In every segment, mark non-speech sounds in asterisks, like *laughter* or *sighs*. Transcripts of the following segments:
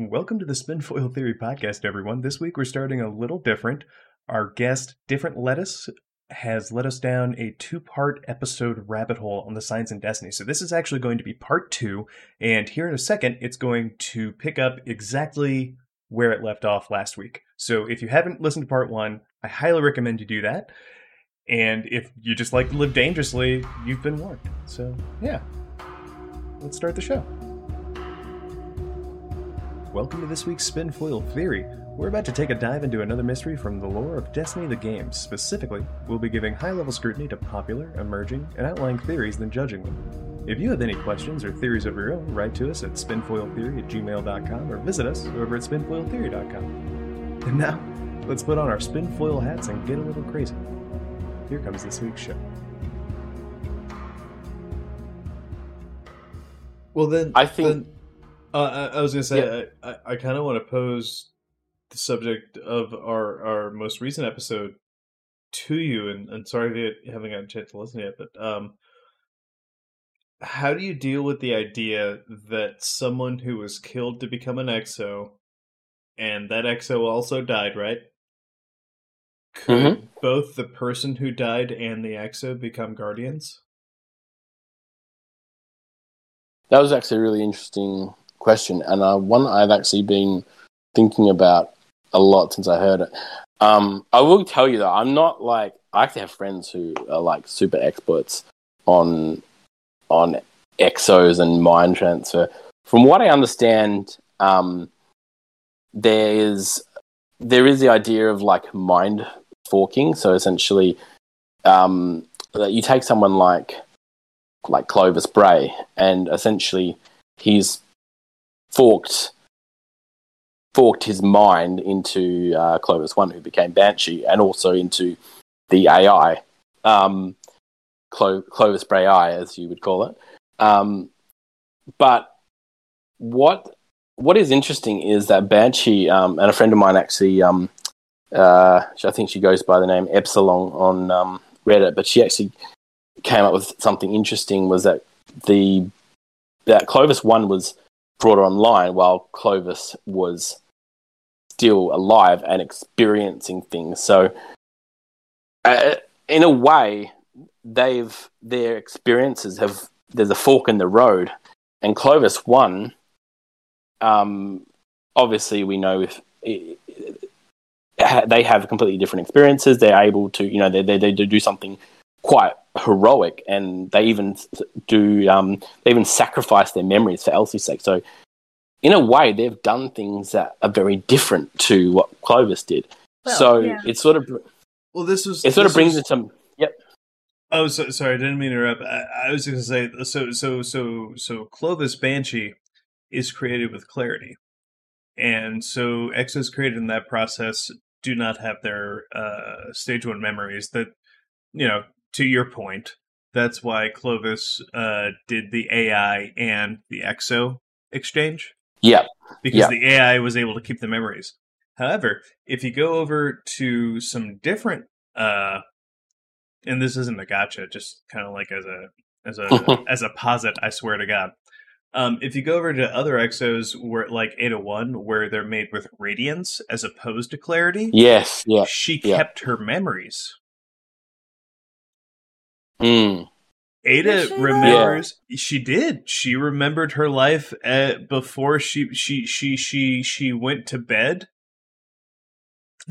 Welcome to the Spinfoil Theory podcast, everyone. This week we're starting a little different. Our guest, Different Lettuce, has led us down a two part episode rabbit hole on the Science in Destiny. So this is actually going to be part two, and here in a second it's going to pick up exactly where it left off last week. So if you haven't listened to part one, I highly recommend you do that. And if you just like to live dangerously, you've been warned. So yeah, let's start the show. Welcome to this week's Spinfoil Theory. We're about to take a dive into another mystery from the lore of Destiny the game. Specifically, we'll be giving high level scrutiny to popular, emerging, and outlying theories than judging them. If you have any questions or theories of your own, write to us at spinfoiltheory at gmail.com or visit us over at spinfoiltheory.com. And now, let's put on our spinfoil hats and get a little crazy. Here comes this week's show. Well, then I think- then, uh, I, I was going to say Yeah. I, I, kind of want to pose the subject of our our most recent episode to you, and, and sorry if you haven't gotten a chance to listen yet, but um, how do you deal with the idea that someone who was killed to become an exo, and that exo also died, right? Could Mhm. both the person who died and the exo become guardians? That was actually a really interesting question, and uh, one I've actually been thinking about a lot since I heard it. Um, I will tell you though, I'm not like I actually have friends who are like super experts on on exos and mind transfer. From what I understand, um, there is there is the idea of like mind forking. So essentially, um, you take someone like like Clovis Bray, and essentially he's forked forked his mind into uh, Clovis One, who became Banshee, and also into the AI, um, Clo- Clovis Bray I, as you would call it. Um, but what what is interesting is that Banshee um, and a friend of mine actually, um, uh, I think she goes by the name Epsilon on um, Reddit, but she actually came up with something interesting was that the that Clovis one was brought online while Clovis was still alive and experiencing things. So, uh, in a way, they've their experiences have there's a fork in the road, and Clovis one. Um, obviously, we know if it, they have completely different experiences. They're able to, you know, they they, they do something quite heroic, and they even do um, they even sacrifice their memories for Elsie's sake. So, in a way, they've done things that are very different to what Clovis did. Well, so yeah. it sort of Well, this was it sort of brings was- it to yep. Oh, so, sorry, I didn't mean to interrupt. I, I was going to say, so, so, so, so, Clovis Banshee is created with clarity, and so exos created in that process do not have their uh, stage one memories. That, you know, to your point, that's why Clovis uh, did the AI and the exo exchange Yeah, because Yeah. the AI was able to keep the memories. However, if you go over to some different, uh, and this isn't a gotcha, just kind of like as a as a *laughs* as a posit, I swear to God. Um, if you go over to other exos where like 801, where they're made with radiance as opposed to clarity, yes, yeah. she yeah. kept her memories. Mm. Ada she though? remembers she did. She remembered her life at, before she she she she she went to bed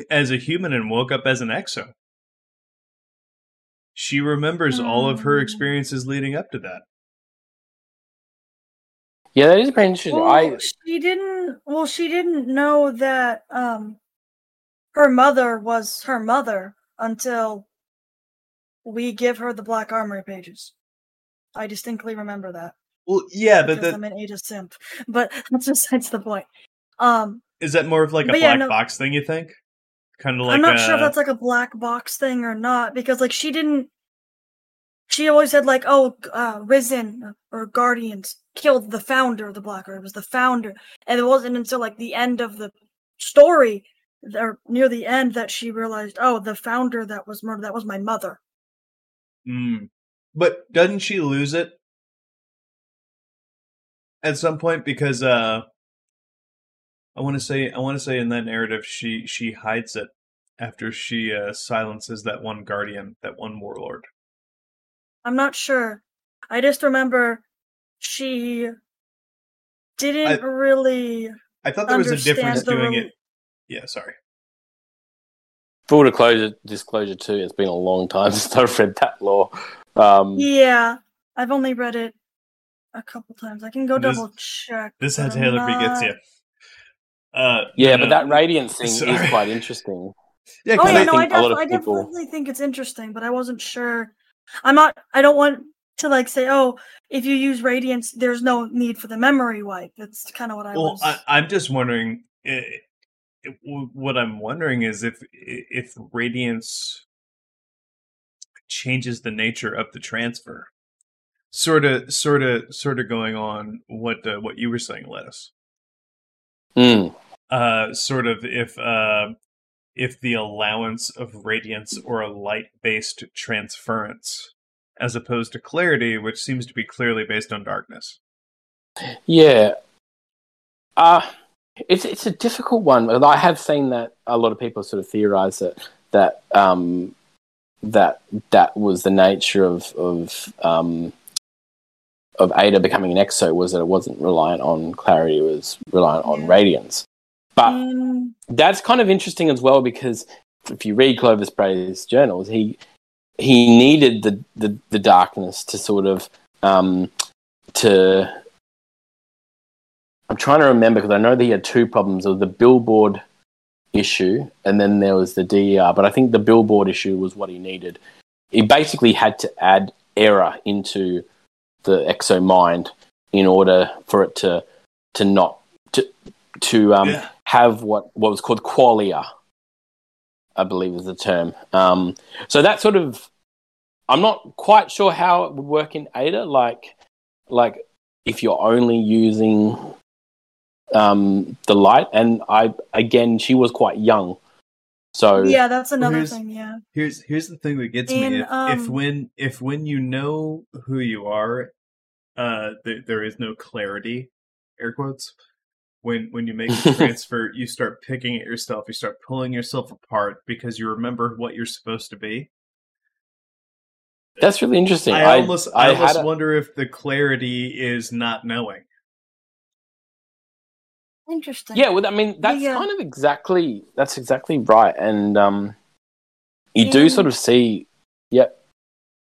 as a human and woke up as an exo. She remembers all of her Hmm. experiences leading up to that. Yeah, that is pretty interesting. Well, I she didn't. Well, she didn't know that um, her mother was her mother until we give her the Black Armory pages. I distinctly remember that Well, yeah, but that, I'm an Ada simp. *laughs* But that's besides the point. Um, is that more of like a But yeah, black no- box thing? You think? Kind of like I'm not sure if uh, that's like a black box thing or not because like she didn't. She always said like, "Oh, uh, Risen or Guardians killed the founder of the Black Order. It was the founder," and it wasn't until like the end of the story, or near the end, that she realized, "Oh, the founder that was murdered that was my mother." Mm. But doesn't she lose it at some point because uh I want to say I want to say in that narrative she she hides it after she uh, silences that one guardian, that one warlord. I'm not sure. I just remember she didn't really. I thought there was a difference the doing rel- it. Yeah, sorry. Full disclosure, disclosure too. It's been a long time *laughs* since I've read that lore. Um, Yeah, I've only read it a couple times. I can go This- double check. This has how but I'm Taylor begets not- you. Uh, yeah, no, but no, that radiance thing *laughs* Sorry. is quite interesting. Yeah, Oh 'cause yeah, I no, I, think a lot def- of I people- definitely think it's interesting, but I wasn't sure. I'm not. I don't want to like say, oh, if you use radiance, there's no need for the memory wipe. That's kind of what I well, was. I, I'm just wondering. W- what I'm wondering is if if radiance changes the nature of the transfer, sort of, sort of, sort of going on what uh, what you were saying, Lettuce. Mm. uh, sort of if uh, if the allowance of radiance or a light based transference, as opposed to clarity, which seems to be clearly based on darkness. Yeah. Uh it's it's a difficult one. I have seen that a lot of people sort of theorize that that um that that was the nature of of um of Ada becoming an exo was that it wasn't reliant on clarity, it was reliant on radiance. But Mm, that's kind of interesting as well because if you read Clovis Bray's journals, he he needed the, the, the darkness to sort of um, to. I'm trying to remember because I know that he had two problems. There was the billboard issue, and then there was the DER. But I think the billboard issue was what he needed. He basically had to add error into the exo mind in order for it to to not to to um, Yeah. have what what was called qualia, I believe is the term. Um, so that sort of, I'm not quite sure how it would work in Ada. Like, like if you're only using um, the light, and I again, she was quite young, so yeah, that's another here's- thing. Yeah. Here's here's the thing that gets In, me. If, if um, when if when you know who you are, uh, there, there is no clarity. Air quotes. When when you make the *laughs* transfer, you start picking at yourself. You start pulling yourself apart because you remember what you're supposed to be. that's really interesting. I almost I, had almost a- wonder if the clarity is not knowing. Interesting. Yeah, well, I mean, that's Yeah. kind of exactly that's exactly right, and um, you do sort of see, yeah,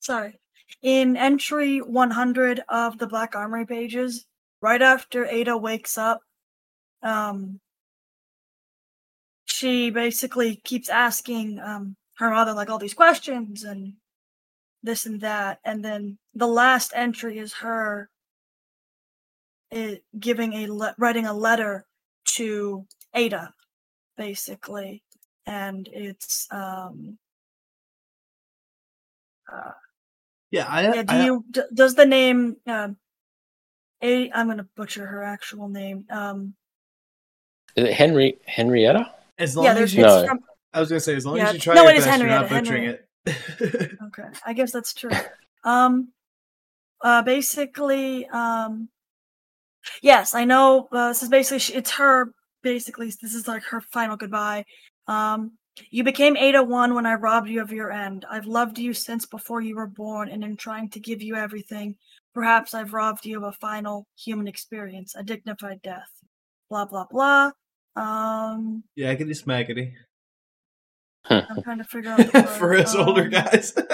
Sorry. In entry 100 of the Black Armory pages, right after Ada wakes up, um, she basically keeps asking um, her mother like all these questions and this and that, and then the last entry is her giving a le- writing a letter to Ada, basically, and it's um. Uh, Yeah, I, yeah, do you d- does the name um a I'm gonna butcher her actual name. Um is it Henry Henrietta? as long yeah, as you, No. from I was gonna say as long Yeah, as you try no, your it is best, you're not Henrietta, butchering it. *laughs* okay. I guess that's true. Um uh basically um yes, I know uh, this is basically she, it's her basically this is like her final goodbye. Um you became Ada 1 when I robbed you of your end. I've loved you since before you were born and am trying to give you everything. Perhaps I've robbed you of a final human experience, a dignified death. Blah blah blah. Um yeah, I can do smackety I'm trying to figure out the *laughs* for word. us older Um, guys. *laughs*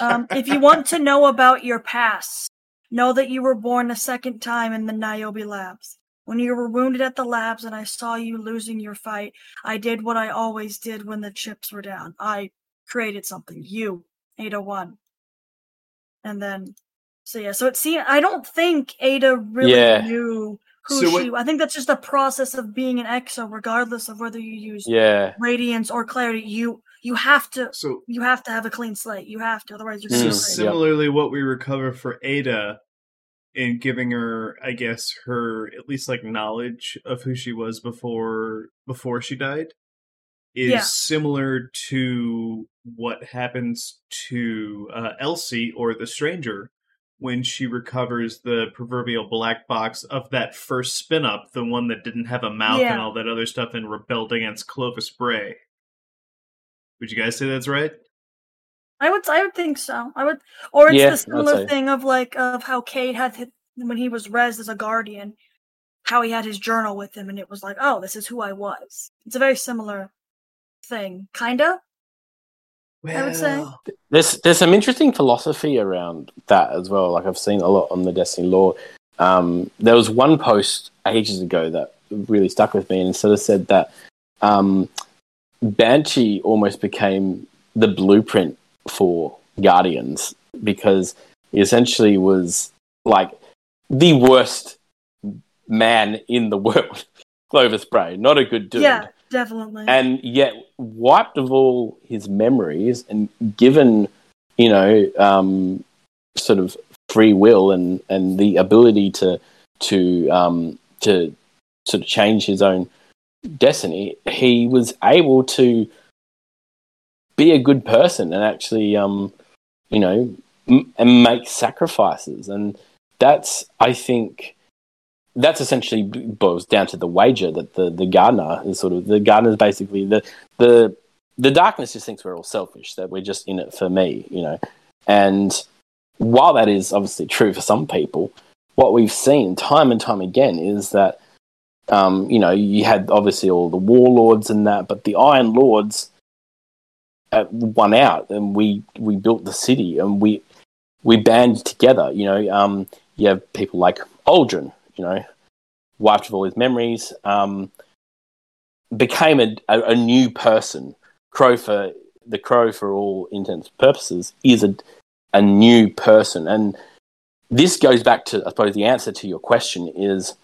Um, if you want to know about your past, know that you were born a second time in the Niobe labs. When you were wounded at the labs and I saw you losing your fight, I did what I always did when the chips were down. I created something. You, Ada One. And then, so yeah, so it seemed I don't think Ada really Yeah. knew who So what- she. I think that's just a process of being an EXO, regardless of whether you use Yeah, radiance or clarity. You you have to so you have to have a clean slate. You have to, otherwise you're Mm, So gonna yeah. crazy. similarly, what we recover for Ada in giving her, I guess, her at least like knowledge of who she was before before she died is Yeah. similar to what happens to uh, Elsie or the stranger when she recovers the proverbial black box of that first spin up, the one that didn't have a mouth and all that other stuff and rebelled against Clovis Bray. Would you guys say that's right? I would I would think so. I would or it's Yeah, the similar thing of like of how Cayde had his, when he was res as a guardian, how he had his journal with him and it was like, oh, this is who I was. It's a very similar thing, kinda. I would say. There's there's some interesting philosophy around that as well. Like I've seen a lot on the Destiny Lore. Um, there was one post ages ago that really stuck with me, and sort of said that um, Banshee almost became the blueprint for Guardians because he essentially was like the worst man in the *laughs* world. Clovis Bray, not a good dude Yeah, definitely. and yet wiped of all his memories and given you know um, sort of free will and and the ability to to um, to sort of change his own destiny he was able to be a good person and actually um, you know m- and make sacrifices. And that's i think that's essentially boils down to the wager that the, the gardener is sort of the gardener is basically the the the darkness just thinks we're all selfish that we're just in it for me you know. And while that is obviously true for some people what we've seen time and time again is that um, you know you had obviously all the warlords and that but the iron lords uh, won out and we we built the city and we we banded together you know um, you have people like Uldren you know, wiped of all his memories, um, became a, a, a new person. Crow for the crow, for all intents purposes, is a, a new person, and this goes back to, I suppose, the answer to your question is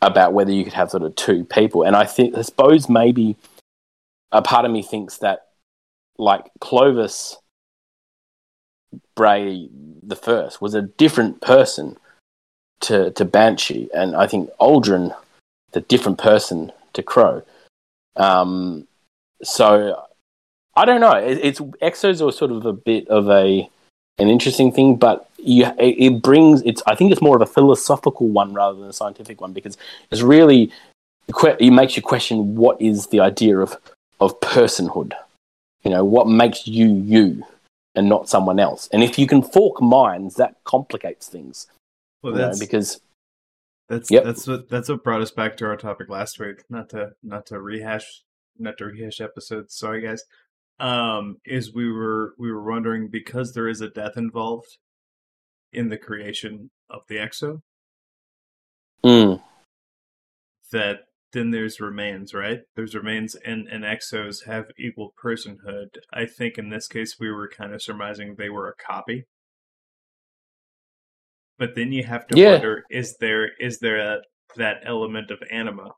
about whether you could have sort of two people, and I think, I suppose, maybe a part of me thinks that, like Clovis Bray the first was a different person to, to Banshee, and I think Uldren, the different person to Crow. Um, so I don't know. It, it's exos are sort of a bit of a an interesting thing, but you, it, it brings it's. I think it's more of a philosophical one rather than a scientific one because it's really it makes you question what is the idea of of personhood. You know, what makes you you and not someone else. And if you can fork minds, that complicates things. well you know, that's because That's Yep. that's what that's what brought us back to our topic last week. Not to not to rehash not to rehash episodes. Sorry guys. Um, is we were we were wondering because there is a death involved in the creation of the exo mm, that then there's remains, right? There's remains and, and exos have equal personhood. I think in this case we were kind of surmising they were a copy. But then you have to Yeah. wonder is there is there a, that element of anima?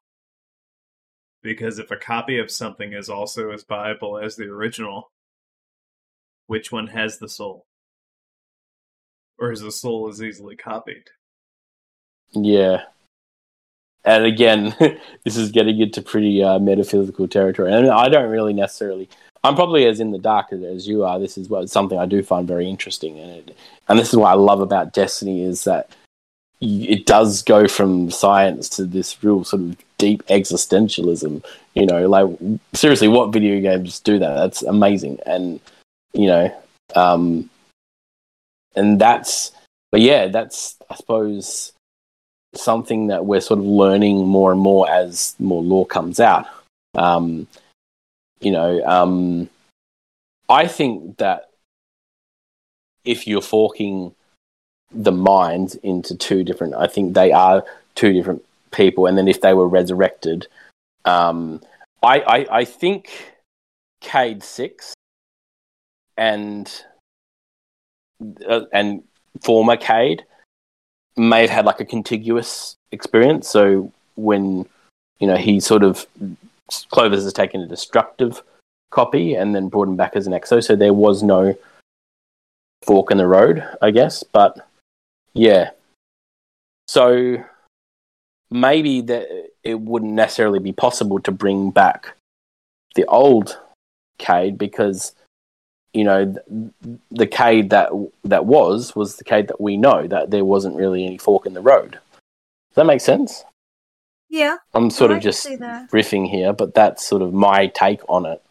Because if a copy of something is also as viable as the original, which one has the soul? Or is the soul as easily copied? yeah. And again, *laughs* this is getting into pretty uh, metaphysical territory. And I don't really necessarily. I'm probably as in the dark as, you are. This is what something I do find very interesting, and it, and this is what I love about Destiny is that it does go from science to this real sort of deep existentialism. You know, like seriously, what video games do that? That's amazing, and you know, um, and that's. But yeah, that's I suppose something that we're sort of learning more and more as more lore comes out. Um, you know, um, I think that if you're forking the minds into two different, I think they are two different people. And then if they were resurrected, um, I, I, I think Cayde Six and uh, and former Cayde may have had like a contiguous experience. So when you know he sort of Clovis has taken a destructive copy and then brought him back as an exo, so there was no fork in the road, I guess. But yeah, so maybe that it wouldn't necessarily be possible to bring back the old Cayde because you know, th- the Cayde that that was was the Cayde that we know. That there wasn't really any fork in the road. Does that make sense? Yeah. I'm sort I of just riffing here, but that's sort of my take on it.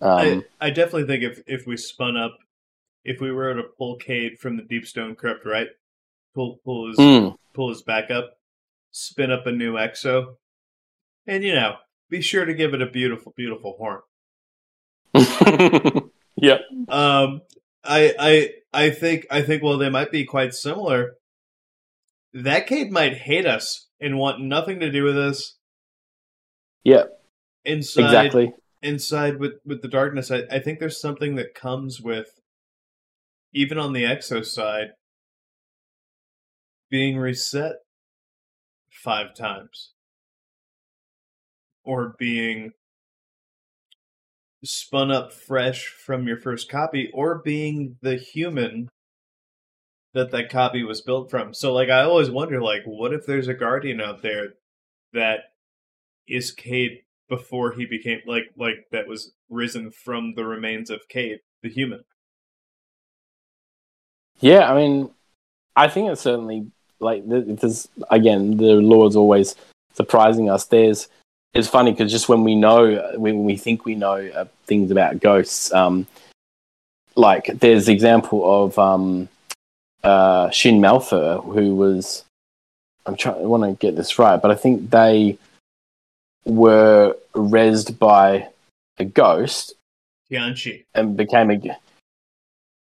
Um, I, I definitely think if if we spun up, if we were to pull Cayde from the Deep Stone Crypt, right? Pull pull his mm, pull his back up, spin up a new exo, and you know, be sure to give it a beautiful, beautiful horn. *laughs* yeah. Um, I I I think I think while they might be quite similar, that Cayde might hate us and want nothing to do with us. Yeah. Inside, Exactly. inside with with the darkness, I, I think there's something that comes with, even on the Exo side, being reset five times, or being spun up fresh from your first copy, or being the human that that copy was built from. So, like, I always wonder, like, what if there's a guardian out there that is Cayde before he became like like that was risen from the remains of Cayde, the human. Yeah, I mean, I think it's certainly like th- there's again the lore's always surprising us. There's it's funny because just when we know when we think we know uh, things about ghosts, um, like there's the example of um, uh, Shin Malphur who was I'm trying I want to get this right, but I think they were rezzed by a ghost Tianchi. and became a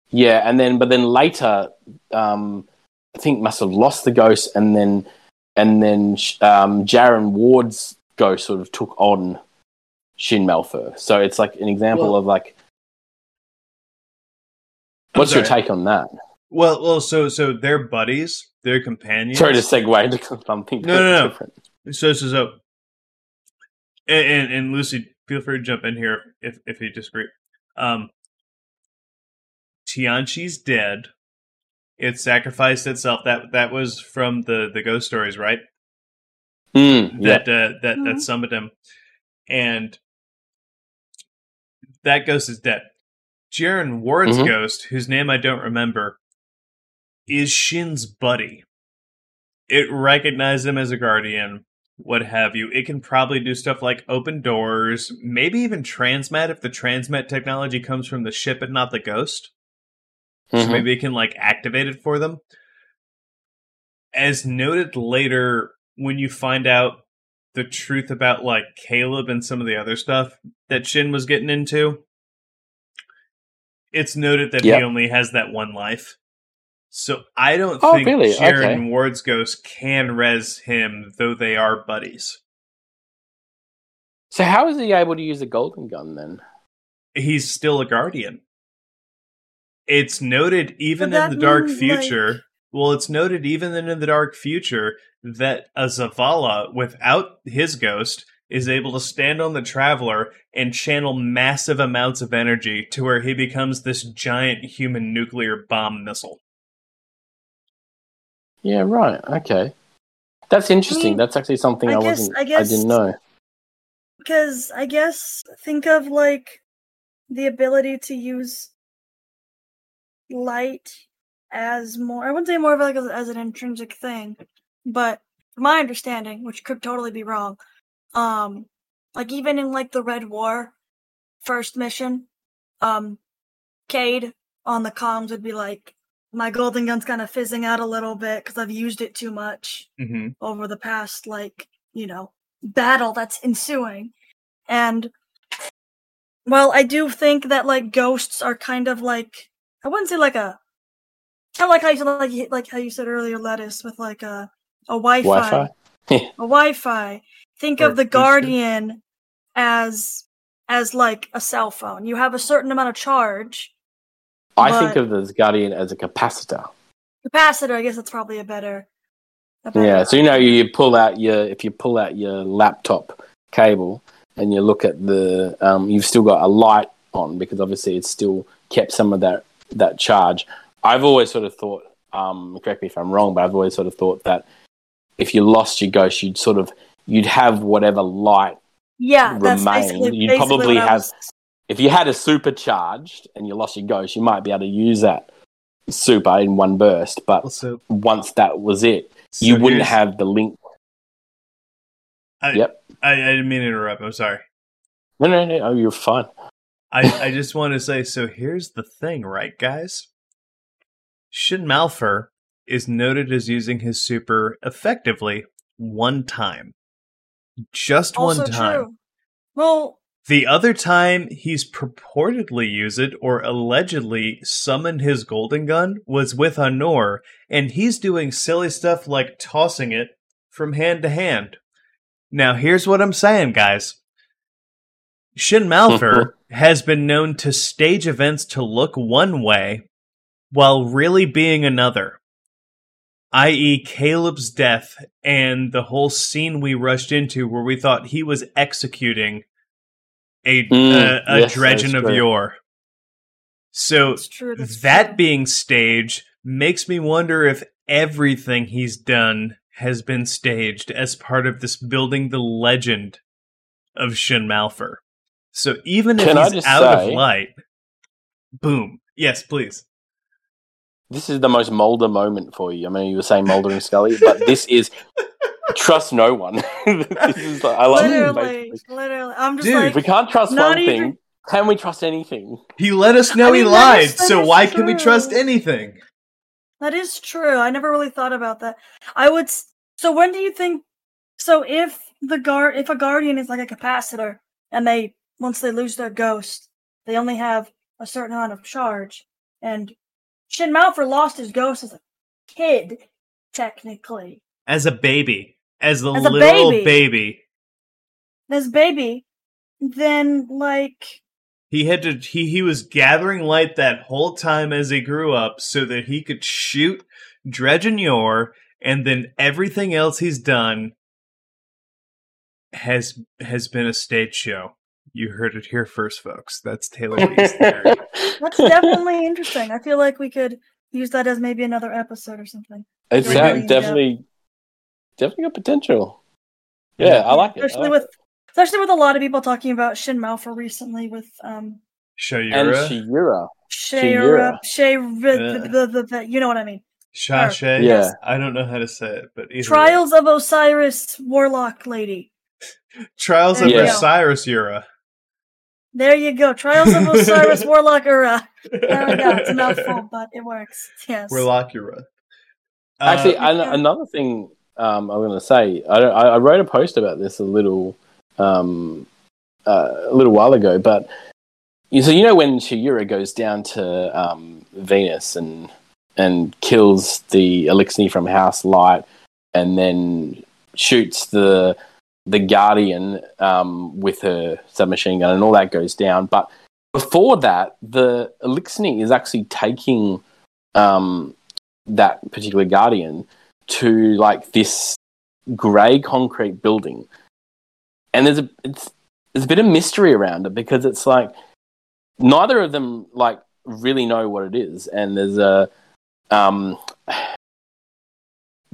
yeah and then but then later um i think must have lost the ghost and then and then um Jaren ward's ghost sort of took on shin malphur so it's like an example Well- of like what's your take on that Well, well, so so they're buddies, they're companions. sorry to segue into something No, no, no. different So so so. And, and and Lucy, feel free to jump in here if if you disagree. Um, Tianchi's dead. It sacrificed itself. That that was from the the ghost stories, right? Mm, yeah that uh, that that Mhm. summoned him, and that ghost is dead. Jaren Ward's Mhm. ghost, whose name I don't remember, is Shin's buddy. It recognized him as a guardian, what have you. It can probably do stuff like open doors, maybe even transmat if the transmat technology comes from the ship and not the ghost. So Mhm. maybe it can like activate it for them. As noted later, when you find out the truth about like Caleb and some of the other stuff that Shin was getting into, it's noted that Yep. he only has that one life. So I don't Oh, think really? Jaren Okay. Ward's ghost can res him, though they are buddies. so how is he able to use a golden gun then He's still a guardian. It's noted even in the dark means, future. like- Well, it's noted even in the dark future that a Zavala without his ghost is able to stand on the traveler and channel massive amounts of energy to where he becomes this giant human nuclear bomb missile. yeah right. Okay. That's interesting. mean, that's actually something i, I guess- wasn't I guess, i didn't know. Because I guess think of like the ability to use light as more. I wouldn't say more of like as, as an intrinsic thing, but my understanding, which could totally be wrong, um, like even in like the Red War first mission, um, Cayde on the comms would be like, "My golden gun's kind of fizzing out a little bit because I've used it too much." Mm-hmm. over the past like you know battle that's ensuing and well i do think that like ghosts are kind of like i wouldn't say like a kind of like how you said like like how you said earlier lettuce with like a a wi-fi, wi-fi? *laughs* A wi-fi. Think Or of the guardian as as like a cell phone. You have a certain amount of charge i think of the guardian as a capacitor. Capacitor i guess that's probably a better, a better Yeah, so you know you pull out your if you pull out your laptop cable and you look at the um, you've still got a light on because obviously it's still kept some of that that charge. I've always sort of thought, um, correct me if I'm wrong, but I've always sort of thought that if you lost your ghost, you'd sort of you'd have whatever light. yeah that's remain. basically, You'd basically probably what I have- was- if you had a supercharged and you lost your ghost, you might be able to use that super in one burst. But Also, once that was it, so you wouldn't have the link. I, Yep. I, I didn't mean to interrupt. I'm sorry. No, no, no. Oh, you're fine. I, I just want to say so here's the thing, right, guys? Shin Malphur is noted as using his super effectively one time. Just Also one time. true. Well, The other time he's purportedly used it or allegedly summoned his golden gun was with Honor, and he's doing silly stuff like tossing it from hand to hand. Now, here's what I'm saying, guys. Shin Malphur *laughs* has been known to stage events to look one way while really being another. I.e., Caleb's death and the whole scene we rushed into where we thought he was executing a, Mm, a, a yes, dredgen of yore. So it's true. That's that true. being staged makes me wonder if everything he's done has been staged as part of this building the legend of Shin Malphur. So even if Can he's just out of light, boom. Yes, please. This is the most Mulder moment for you. I mean, you were saying Mulder and Scully, but this is *laughs* trust no one. *laughs* this is like, I love it. literally, basically. literally. I'm just Dude, If like, we can't trust Not one even- thing, can we trust anything? He let us know I he mean, that lied, is- so is why can we trust anything? that is true. I never really thought about that. I would. So when do you think? So if the guard, if a guardian is like a capacitor, and they once they lose their ghost, they only have a certain amount of charge, and Shin Malphur lost his ghost as a kid, technically. As a baby. As the As a literal baby. baby. As baby, then like He had to he he was gathering light that whole time as he grew up so that he could shoot Dredgen Yor, and then everything else he's done has has been a stage show. You heard it here first, folks. That's Taylor B's *laughs* theory. That's definitely interesting. I feel like we could use that as maybe another episode or something. It's Really uh, in-depth. definitely, definitely got potential. Yeah, I like it. Especially like with especially with a lot of people talking about Shin Malphur recently with um it. and Shoyura, Shiura. Shayra Shay Yeah. you know what I mean. Shashay. Yeah. I don't know how to say it, but either way. Trials of Osiris Warlock Lady. Trials of There you go. Osiris Yura. There you go. Trials of Osiris *laughs* Warlock Ura. There we go. It's a mouthful, *laughs* but it works. Yes. Warlock Yura. Uh, Actually, an- yeah. another thing um, I'm going to say, I, I I wrote a post about this a little, um, uh, a little while ago, but you so you know when Shiura goes down to um, Venus and and kills the Eliksni from House Light, and then shoots the the Guardian um, with her submachine gun, and all that goes down. But before that, the Eliksni is actually taking um, that particular Guardian to like this grey concrete building, and there's a there's a bit of mystery around it because it's like neither of them like really know what it is, and there's a um,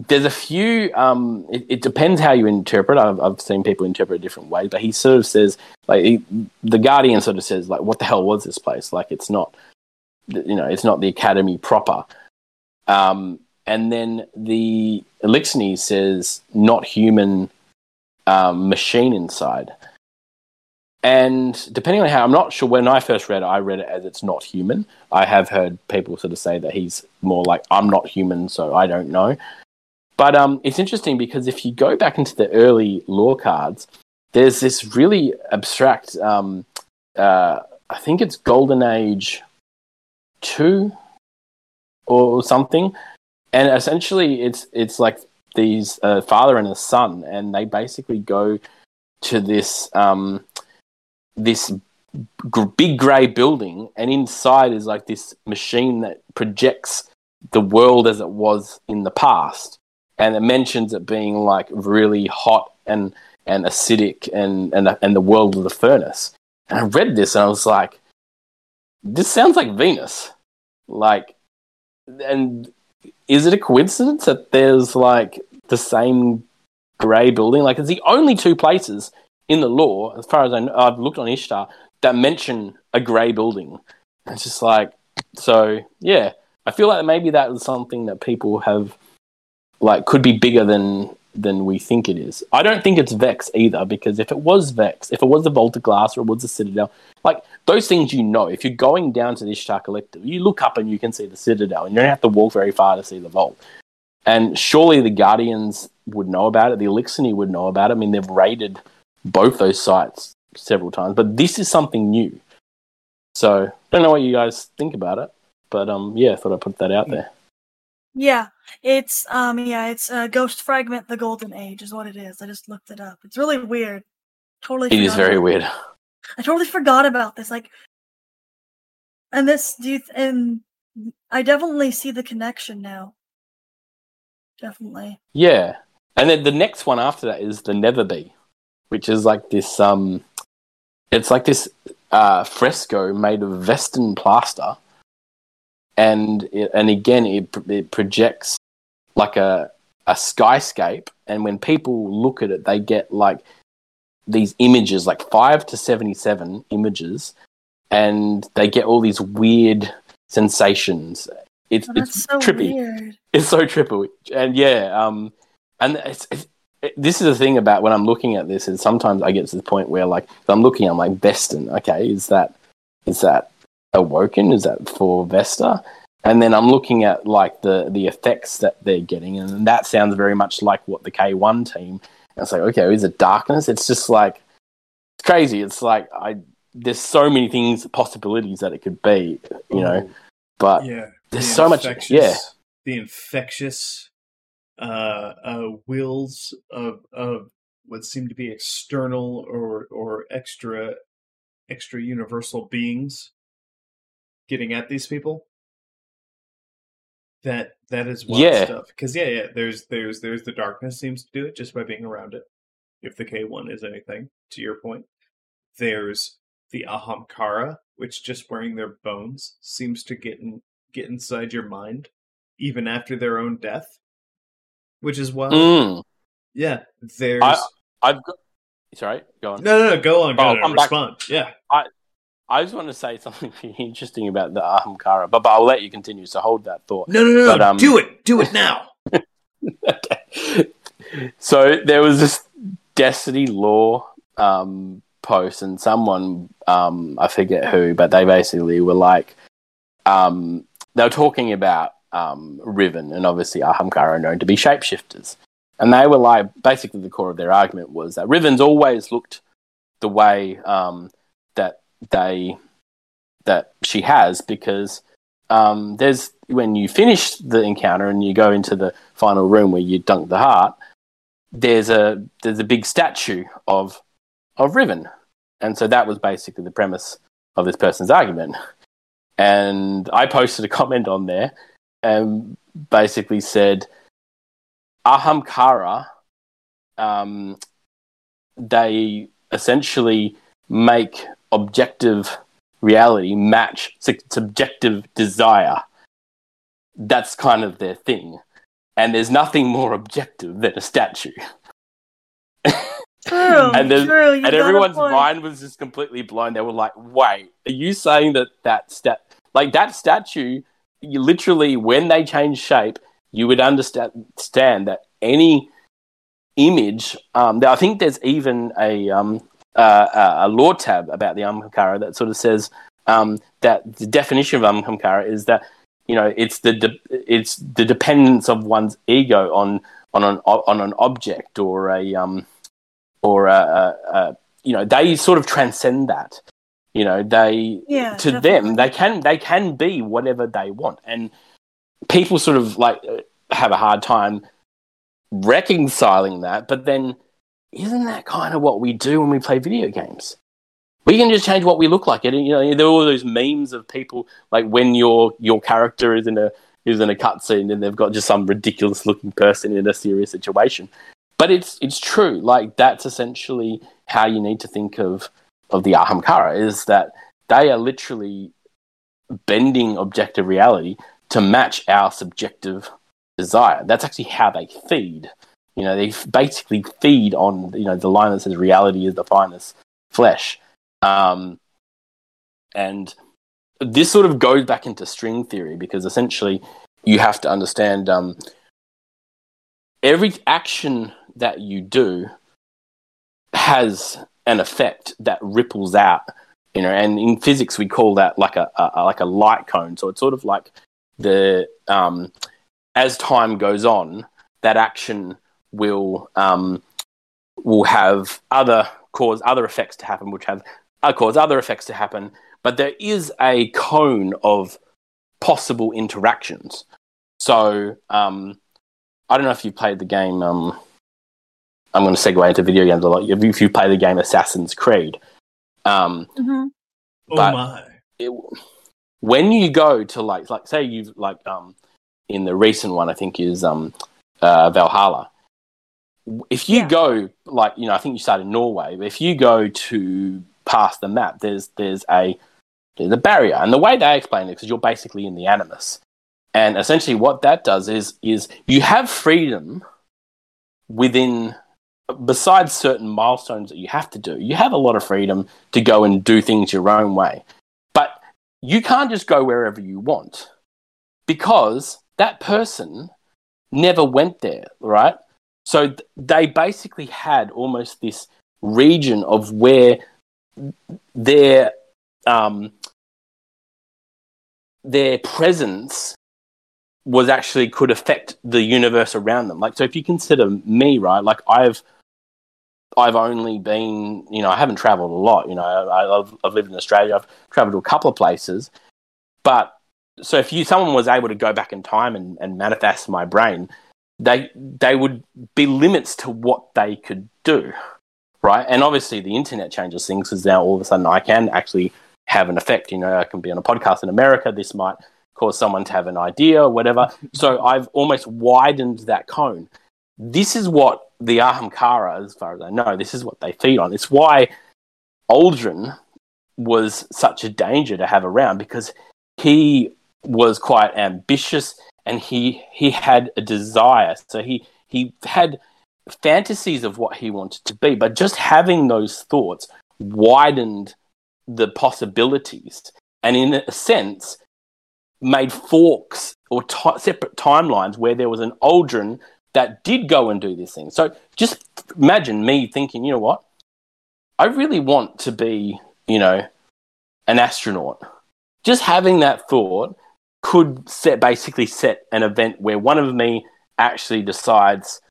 there's a few. Um, it, it depends how you interpret. I've, I've seen people interpret it different ways, but he sort of says like he, the Guardian sort of says like, "What the hell was this place? Like, it's not, you know, it's not the Academy proper." Um, and then the Eliksni says, "Not human, um, machine inside." And depending on how, I'm not sure. When I first read it, I read it as it's not human. I have heard people sort of say that he's more like I'm not human, so I don't know. But um, it's interesting because if you go back into the early lore cards, there's this really abstract. Um, uh, I think it's Golden Age two or something, and essentially it's it's like these uh, father and a son, and they basically go to this um, this gr- big grey building, and inside is like this machine that projects the world as it was in the past, and it mentions it being like really hot and and acidic, and and and the world of the furnace. And I read this, and I was like, this sounds like Venus, like, and is it a coincidence that there's like the same grey building? Like, it's the only two places in the lore, as far as I know, I've looked on Ishtar, that mention a grey building. It's just like so. Yeah, I feel like maybe that was something that people have like could be bigger than than we think it is. I don't think it's Vex either because if it was Vex, if it was the Vault of Glass or it was the Citadel, like those things you know. If you're going down to the Ishtar Collective, you look up and you can see the Citadel, and you don't have to walk very far to see the Vault. And surely the Guardians would know about it. The Eliksni would know about it. I mean, they've raided both those sites several times, but this is something new. So, I don't know what you guys think about it, but um, yeah, I thought I'd put that out there. Yeah, it's um yeah, it's uh, Ghost Fragment: The Golden Age is what it is. I just looked it up. It's really weird. Totally. It is very about- weird. I totally forgot about this. Like, and this do you th- and I definitely see the connection now. Definitely. Yeah. And then the next one after that is the Neverbe, which is like this um it's like this uh fresco made of Vestian plaster. And it, and again it it projects like a a skyscape and when people look at it they get like these images like 5 to 77 images and they get all these weird sensations. It's Oh, it's so trippy weird. it's so triple and yeah um and it's, it's it, this is the thing about when i'm looking at this is sometimes i get to the point where like if i'm looking i'm like veston okay is that is that awoken is that for vesta? And then i'm looking at like the the effects that they're getting and that sounds very much like what the k1 team and it's like okay is it darkness? It's just like it's crazy. It's like i there's so many things possibilities that it could be you know? But yeah, there's the so much- yeah. the infectious uh, uh, wills of of what seem to be external or or extra extra universal beings getting at these people. That that is wild Yeah. stuff. Because yeah, yeah, there's there's there's the darkness seems to do it just by being around it. If the K one is anything, to your point, there's the Ahamkara, which just wearing their bones seems to get in, get inside your mind, even after their own death, which is wild. mm, Yeah, there's i've got sorry go on no, no, no. Go on, go Oh, on. I'm back. Respond. Yeah, I just want to say something really *laughs* interesting about the Ahamkara, but, but I'll let you continue. So hold that thought. no, no, no. But, um, do it, do it now. *laughs* okay. So there was this Destiny Lore um, post, and someone um, I forget who, but they basically were like, um, they were talking about um, Riven, and obviously Ahamkara are known to be shapeshifters, and they were like, basically the core of their argument was that Riven's always looked the way um, that they that she has because um, there's when you finish the encounter and you go into the final room where you dunk the heart, there's a there's a big statue of of Riven, and so that was basically the premise of this person's argument. And I posted a comment on there and basically said, Ahamkara, um, they essentially make objective reality match subjective desire. That's kind of their thing. And there's nothing more objective than a statue. True. *laughs* And true. and everyone's mind was just completely blown. They were like, "Wait, are you saying that that stat, like that statue, you literally when they change shape, you would understand understand that any image. Um, I think there's even a um uh, a lore tab about the Ahamkara that sort of says um, that the definition of Ahamkara is that you know it's the de- it's the dependence of one's ego on on an on an object or a um or a, a, a you know they sort of transcend that you know they Yeah. to definitely. them they can they can be whatever they want and people sort of like uh, have a hard time reconciling that but then isn't that kind of what we do when we play video games? We can just change what we look like. And you know there are all those memes of people like when your your character is in a is in a cutscene and they've got just some ridiculous looking person in a serious situation. But it's it's true. Like that's essentially how you need to think of of the ahamkara is that they are literally bending objective reality to match our subjective desire. That's actually how they feed you know they basically feed on you know the line that says reality is the finest flesh. Um And this sort of goes back into string theory because essentially you have to understand um, every action that you do has an effect that ripples out you know and in physics we call that like a, a like a light cone. So it's sort of like the um, as time goes on that action will um, will have other cause other effects to happen which have uh, cause other effects to happen but there is a cone of possible interactions so um, i don't know if you played the game um, i'm going to segue into video games a lot if you play the game assassin's creed um, hmm Oh my. it, when you go to like like say you've like um in the recent one I think is um uh, Valhalla. If you Yeah. go like you know I think you start in Norway, but if you go to past the map, there's there's a there's a barrier, and the way they explain it because you're basically in the Animus, and essentially what that does is is you have freedom within besides certain milestones that you have to do, you have a lot of freedom to go and do things your own way. But you can't just go wherever you want because that person never went there, right? So th- they basically had almost this region of where their um, their presence was actually could affect the universe around them. Like, so if you consider me, right? Like, I've I've only been, you know, I haven't traveled a lot. You know, I, I've, I've lived in Australia. I've traveled to a couple of places, but so if you someone was able to go back in time and, and manifest my brain, they they would be limits to what they could do, right? And obviously, the internet changes things because now all of a sudden I can actually have an effect. You know, I can be on a podcast in America. This might cause someone to have an idea or whatever. So I've almost widened that cone. This is what the Ahamkara, as far as I know, this is what they feed on. It's why Uldren was such a danger to have around because he was quite ambitious and he he had a desire. So he he had fantasies of what he wanted to be, but just having those thoughts widened the possibilities and in a sense made forks or ti separate timelines where there was an Uldren that did go and do this thing. So just imagine me thinking, you know what? I really want to be, you know, an astronaut. Just having that thought could set basically set an event where one of me actually decides,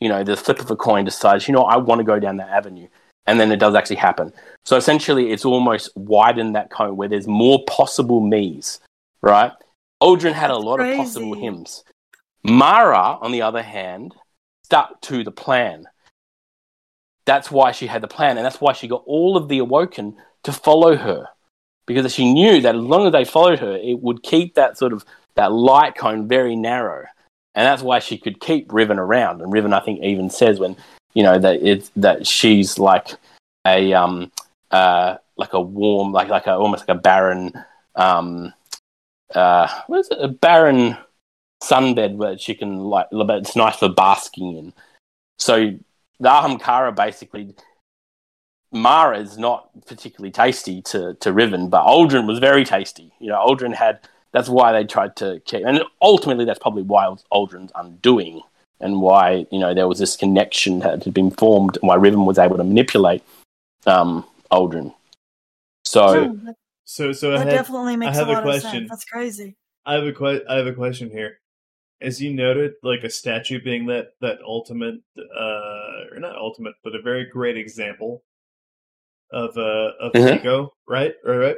you know, the flip of a coin decides, you know, I want to go down that avenue. And then it does actually happen. So essentially, it's almost widened that cone where there's more possible me's, right? Uldren had a lot of possible crazy. hymns. Mara, on the other hand, stuck to the plan. That's why she had the plan, and that's why she got all of the Awoken to follow her. Because she knew that as long as they followed her, it would keep that sort of that light cone very narrow. And that's why she could keep Riven around. And Riven, I think, even says when, you know, that it's that she's like a um uh like a warm like like a almost like a barren um uh what is it? A barren sunbed where she can like but it's nice for basking in. So the Ahamkara basically Mara is not particularly tasty to, to Riven, but Uldren was very tasty. You know, Uldren had that's why they tried to keep and ultimately that's probably why Uldren's undoing and why, you know, there was this connection that had been formed and why Riven was able to manipulate um Uldren. So that, So, so I that have, definitely makes have a a lot of question. sense. That's crazy. I have a que- I have a question here. As you noted, like a statue being that that ultimate, uh, or not ultimate, but a very great example of uh of Mhm. ego, right? Right, right.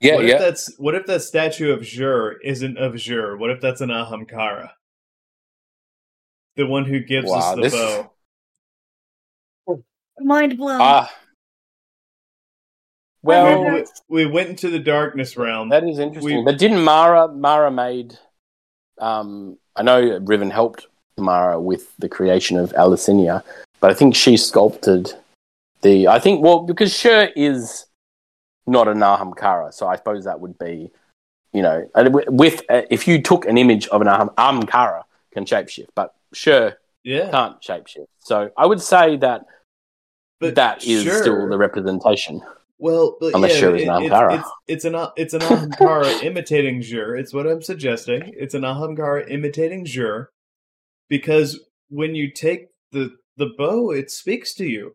yeah, what if yeah. that's what if that statue of Sjur isn't of Sjur? What if that's an Ahamkara? The one who gives Wow, us the this- bow. Mind blown. Ah. Well, we, we went into the darkness realm. That is interesting. We- but didn't Mara Mara made? Um, I know Riven helped Mara with the creation of Eleusinia, but I think she sculpted the. I think well because Sjur is not a Nahamkara, so I suppose that would be, you know, with uh, if you took an image of an Aham, Ahamkara can shapeshift, but Sjur yeah, can't shapeshift. So I would say that but that is sure. still the representation. Well, but Unless yeah, Sjur is it- an it's, Ahamkara. it's, it's an it's an Ahamkara *laughs* imitating Sjur. It's what I'm suggesting. It's an Ahamkara imitating Sjur, because when you take the the bow, it speaks to you,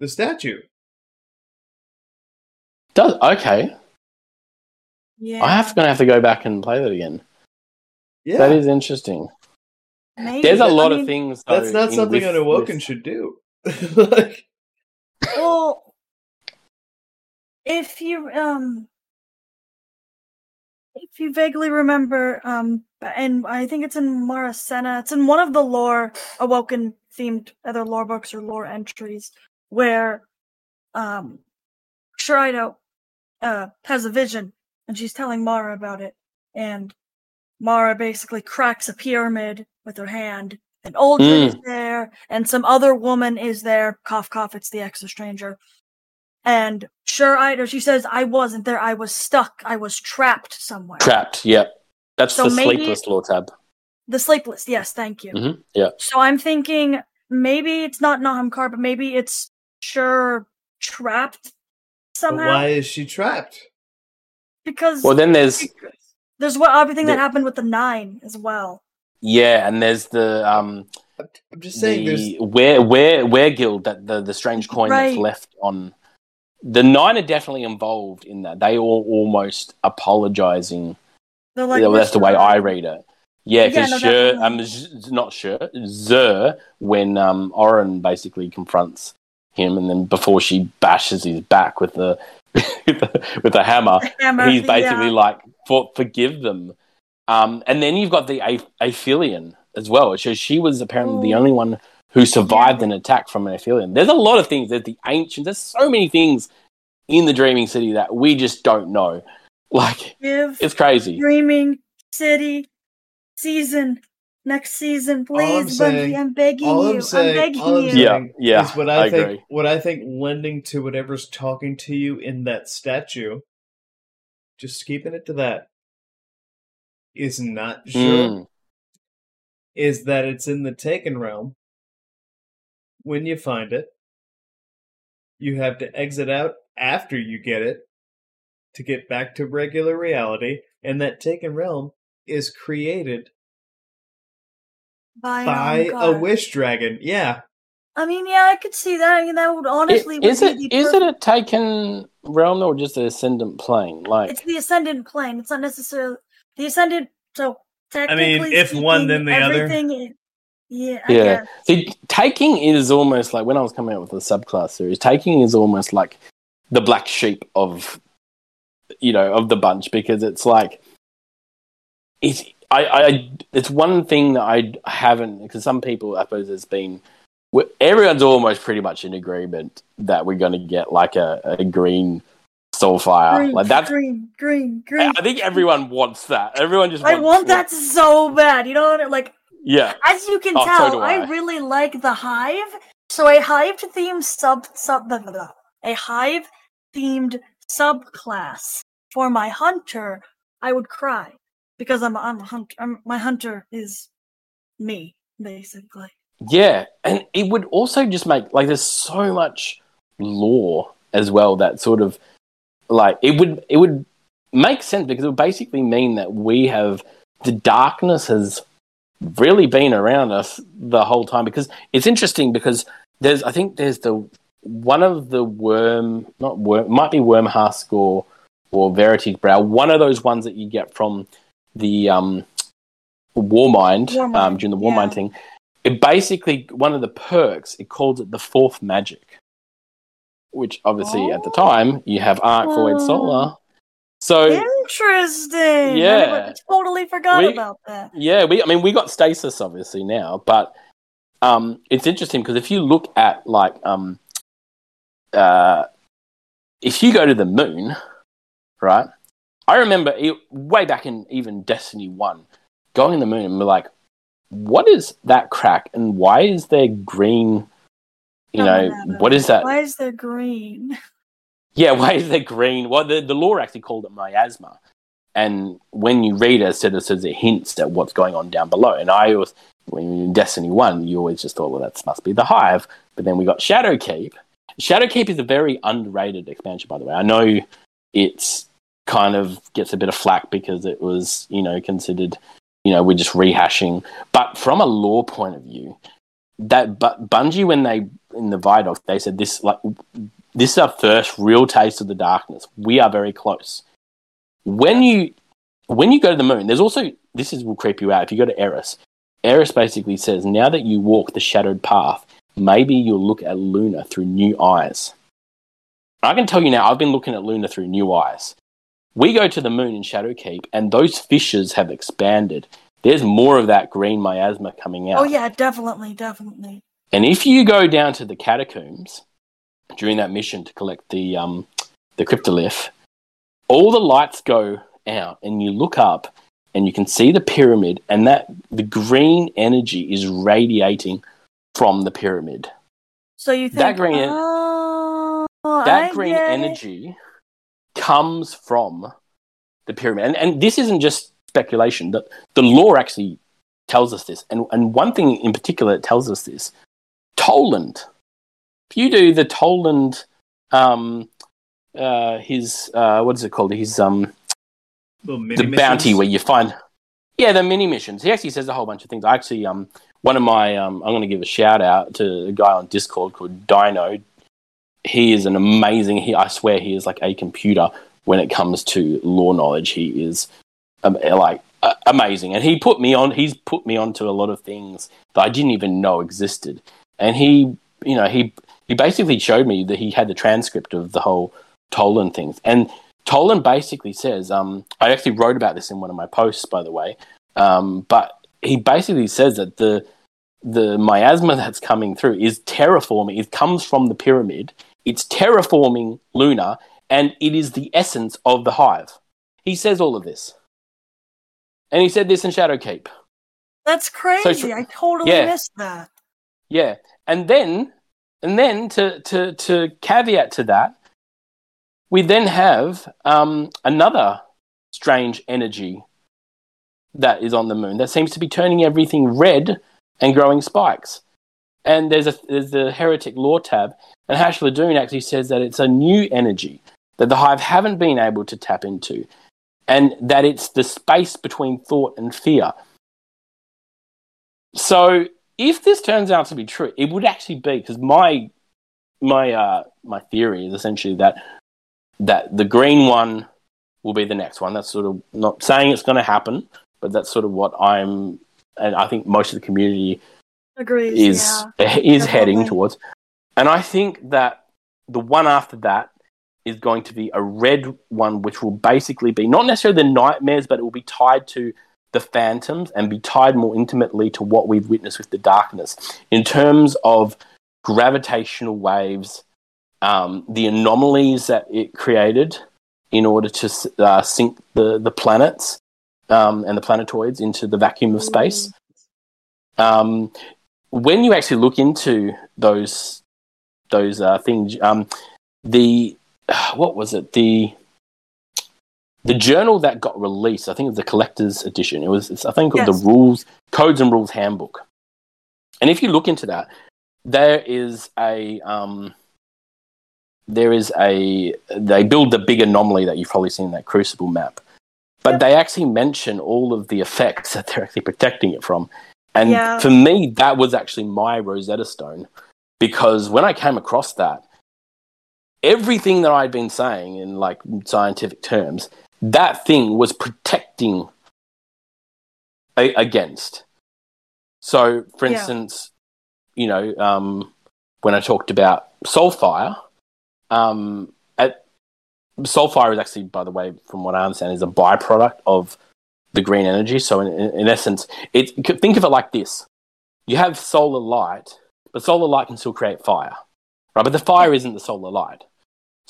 the statue. Does okay? Yeah. I have gonna have to go back and play that again. Yeah, That is interesting. Maybe. There's a lot mean, of things. Though, that's not something an awoken with- should do. *laughs* like, Well, if you um, if you vaguely remember, um, and I think it's in Marasenna, it's in one of the lore awoken themed other lore books or lore entries where, um, Sjur Eido, uh, has a vision and she's telling Mara about it, and Mara basically cracks a pyramid with her hand. And Uldren is there, and some other woman is there. Cough, cough. It's the Exo Stranger. And sure, she says I wasn't there. I was stuck. I was trapped somewhere. trapped. Yep, that's So the sleepless lore tab. The sleepless. Yes, thank you. Mm-hmm, yeah. So I'm thinking maybe it's not Nahamkar, but maybe it's Sjur trapped but somehow why is she trapped? because Well, then there's there's what everything that happened with the nine as well. yeah, and there's the um I'm I'm just saying, there's the where where where guild that the the strange coin that's left on the nine are definitely involved in that. They all almost apologizing. They're like Yeah, well, that's the way I read it. Yeah, Yeah, because no, sure, definitely. um, not sure, Zer, when um, Oren basically confronts him, and then before she bashes his back with the *laughs* with the, with the hammer, Hammer, he's basically yeah. like, for, forgive them. Um, and then you've got the A- Aphelion as well. So she was apparently the Oh. only one who survived Yeah. an attack from an Aphelion. There's a lot of things. There's the ancients. There's so many things in the Dreaming City that we just don't know. *laughs* Like, give it's crazy. Dreaming City season next season, please, Bungie. saying- I'm begging all you. I'm I'm, begging all I'm you. saying- Yeah, yeah, is what I, I think. agree. What I think lending to whatever's talking to you in that statue, just keeping it to that, is not sure. Mm. Is that it's in the Taken realm. When you find it, you have to exit out after you get it to get back to regular reality, and that Taken realm is created By, by a wish dragon. Yeah, I mean, yeah, I could see that. I mean, that would honestly It- would is be it the is it a taken realm or just an ascendant plane? Like, It's the ascendant plane. It's not necessarily the ascendant. So technically, I mean, if one, then the other. everything i- yeah, I Yeah. guess. See, taking is almost like when I was coming out with the subclass series. Taking is almost like the black sheep of, you know, of the bunch because it's like, it's I, I it's one thing that I haven't because some people I suppose there's been everyone's almost pretty much in agreement that we're going to get like a, a green soulfire green, like that's. green, green, green. I think everyone wants that. Everyone just I want that so bad. You know what? I- Like Yeah, as you can Oh, tell, do I. I. really like the hive. So a hive themed sub sub blah, blah, blah. a hive themed subclass for my hunter, I would cry because I'm I'm a hunter. I'm, my hunter is me basically. Yeah, and it would also just make like there's so much lore as well that sort of like it would it would make sense because it would basically mean that we have the darkness has really been around us the whole time because it's interesting because there's I think there's the one of the worm not worm might be worm husk or or verity's brow one of those ones that you get from the um warmind, Warmind, um during the warmind yeah. thing it basically one of the perks it called it the fourth magic which obviously at the Oh. time you have arc void Oh. solar so Interesting. Yeah. never- totally forgot We- about that. yeah we i mean we got stasis obviously now but um it's interesting because if you look at like um uh if you go to the moon right i remember it, way back in even destiny 1 going in the moon and we're like what is that crack and why is there green you know no, no, what is that Why is there green? *laughs* Yeah, why is there green? Well, the, the lore actually called it miasma. And when you read it, it said it says it hints at what's going on down below. And I always, when you're in Destiny 1, you always just thought, well, that must be the hive. But then we got Shadowkeep, Shadowkeep is a very underrated expansion, by the way. I know it's kind of gets a bit of flack because it was, you know, considered, you know, we're just rehashing. But from a lore point of view, that but Bungie when they in the Vidoc, they said this like this is our first real taste of the darkness. We are very close. When you when you go to the moon, there's also this is will creep you out. If you go to Eris, Eris basically says now that you walk the shadowed path, maybe you'll look at Luna through new eyes. I can tell you now, I've been looking at Luna through new eyes. We go to the moon in Shadowkeep, and those fissures have expanded. There's more of that green miasma coming out. Oh yeah, definitely, definitely. And if you go down to the catacombs during that mission to collect the um, the cryptolith, all the lights go out, and you look up, and you can see the pyramid, and that the green energy is radiating from the pyramid. So you think That green oh, That I green energy comes from the pyramid, and and this isn't just speculation. The the lore actually tells us this, and and one thing in particular that tells us this: Toland. If you do the Toland, um, uh, his uh, what is it called? His um, the bounty where you find yeah the mini missions he actually says a whole bunch of things i actually um one of my um i'm going to give a shout out to a guy on discord called dino he is an amazing he i swear he is like a computer when it comes to lore knowledge. He is um, like uh, amazing. And he put me on he's put me onto a lot of things that i didn't even know existed. And he you know he he basically showed me that he had the transcript of the whole Toland things and Toland basically says, um, I actually wrote about this in one of my posts, by the way, um, but he basically says that the the miasma that's coming through is terraforming. It comes from the pyramid. It's terraforming Luna, and it is the essence of the hive. He says all of this, and he said this in Shadowkeep. That's crazy. tr- I totally yeah. missed that. Yeah, and then and then to to to caveat to that, we then have um, another strange energy that is on the moon that seems to be turning everything red and growing spikes. And there's a there's the heretic lore tab, and Hashladûn actually says that it's a new energy that the hive haven't been able to tap into, and that it's the space between thought and fear. So if this turns out to be true, it would actually be because my my uh, my theory is essentially that that the green one will be the next one. That's sort of not saying it's going to happen, but that's sort of what I'm, and I think most of the community Agrees. is yeah. *laughs* is heading towards. And I think that the one after that is going to be a red one, which will basically be not necessarily the nightmares, but it will be tied to the phantoms and be tied more intimately to what we've witnessed with the darkness in terms of gravitational waves, um, the anomalies that it created in order to uh, sink the, the planets um, and the planetoids into the vacuum of space. Um, when you actually look into those those uh, things, um, the *sighs* what was it the the journal that got released? I think it was the collector's edition. It was it's, I think called Yes. the rules codes and rules handbook. And if you look into that, there is a um, there is a they build the big anomaly that you've probably seen in that Crucible map, but Yep. they actually mention all of the effects that they're actually protecting it from. And Yeah. for me, that was actually my Rosetta Stone because when I came across that, everything that I'd been saying in like scientific terms, that thing was protecting a- against. So, for Yeah. instance, you know, um, when I talked about Soulfire, um, at, Soulfire is actually, by the way, from what I understand, is a byproduct of the green energy. So, in, in, essence, it think of it like this: you have solar light, but solar light can still create fire, right? But the fire isn't the solar light.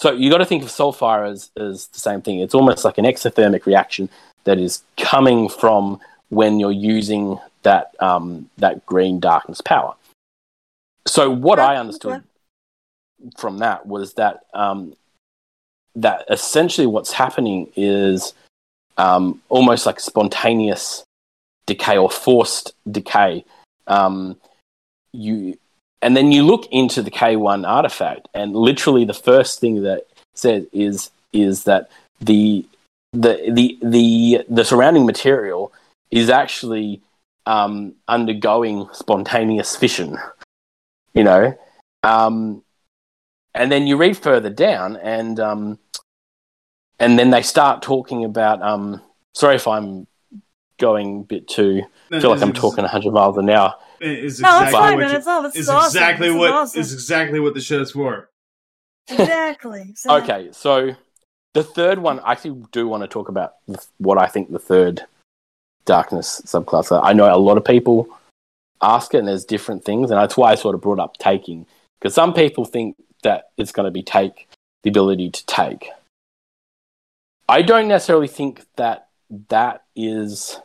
So you got to think of Soulfire as, as the same thing. It's almost like an exothermic reaction that is coming from when you're using that um, that green darkness power. So what I understood from that was that um, that essentially what's happening is um, almost like spontaneous decay or forced decay. Um, you and then you look into the K1 artifact, and literally the first thing that says is is that the the the the the surrounding material is actually um, undergoing spontaneous fission. You know, um, and then you read further down, and um, and then they start talking about. Um, sorry if I'm going a bit too. I feel like I'm talking 100 miles an hour. Is No, that's exactly fine, what man. you- It's all. Awesome. exactly This is what awesome. is exactly what the show's for. exactly. *laughs* exactly. Okay, so the third one, I actually do want to talk about what I think the third darkness subclass. are. I know a lot of people ask it, and there's different things, and that's why I sort of brought up taking because some people think that it's going to be take the ability to take. I don't necessarily think that that is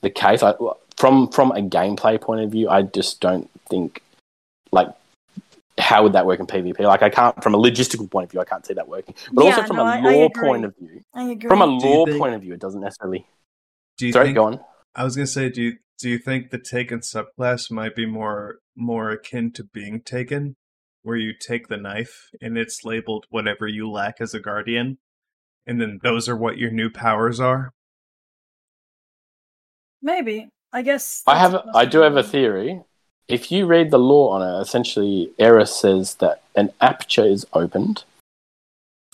the case. I, from from a gameplay point of view, I just don't think like how would that work in PvP? Like I can't from a logistical point of view, I can't see that working. But also from no, a I- I lore agree. point of view, I agree. from a lore think- point of view, it doesn't necessarily. Do you Sorry, think? go on. I was gonna say, do you do you think the taken subclass might be more more akin to being taken, where you take the knife and it's labeled whatever you lack as a guardian, and then those are what your new powers are? Maybe. I guess. I have I do have a theory. If you read the lore on it, essentially, Eris says that an aperture is opened,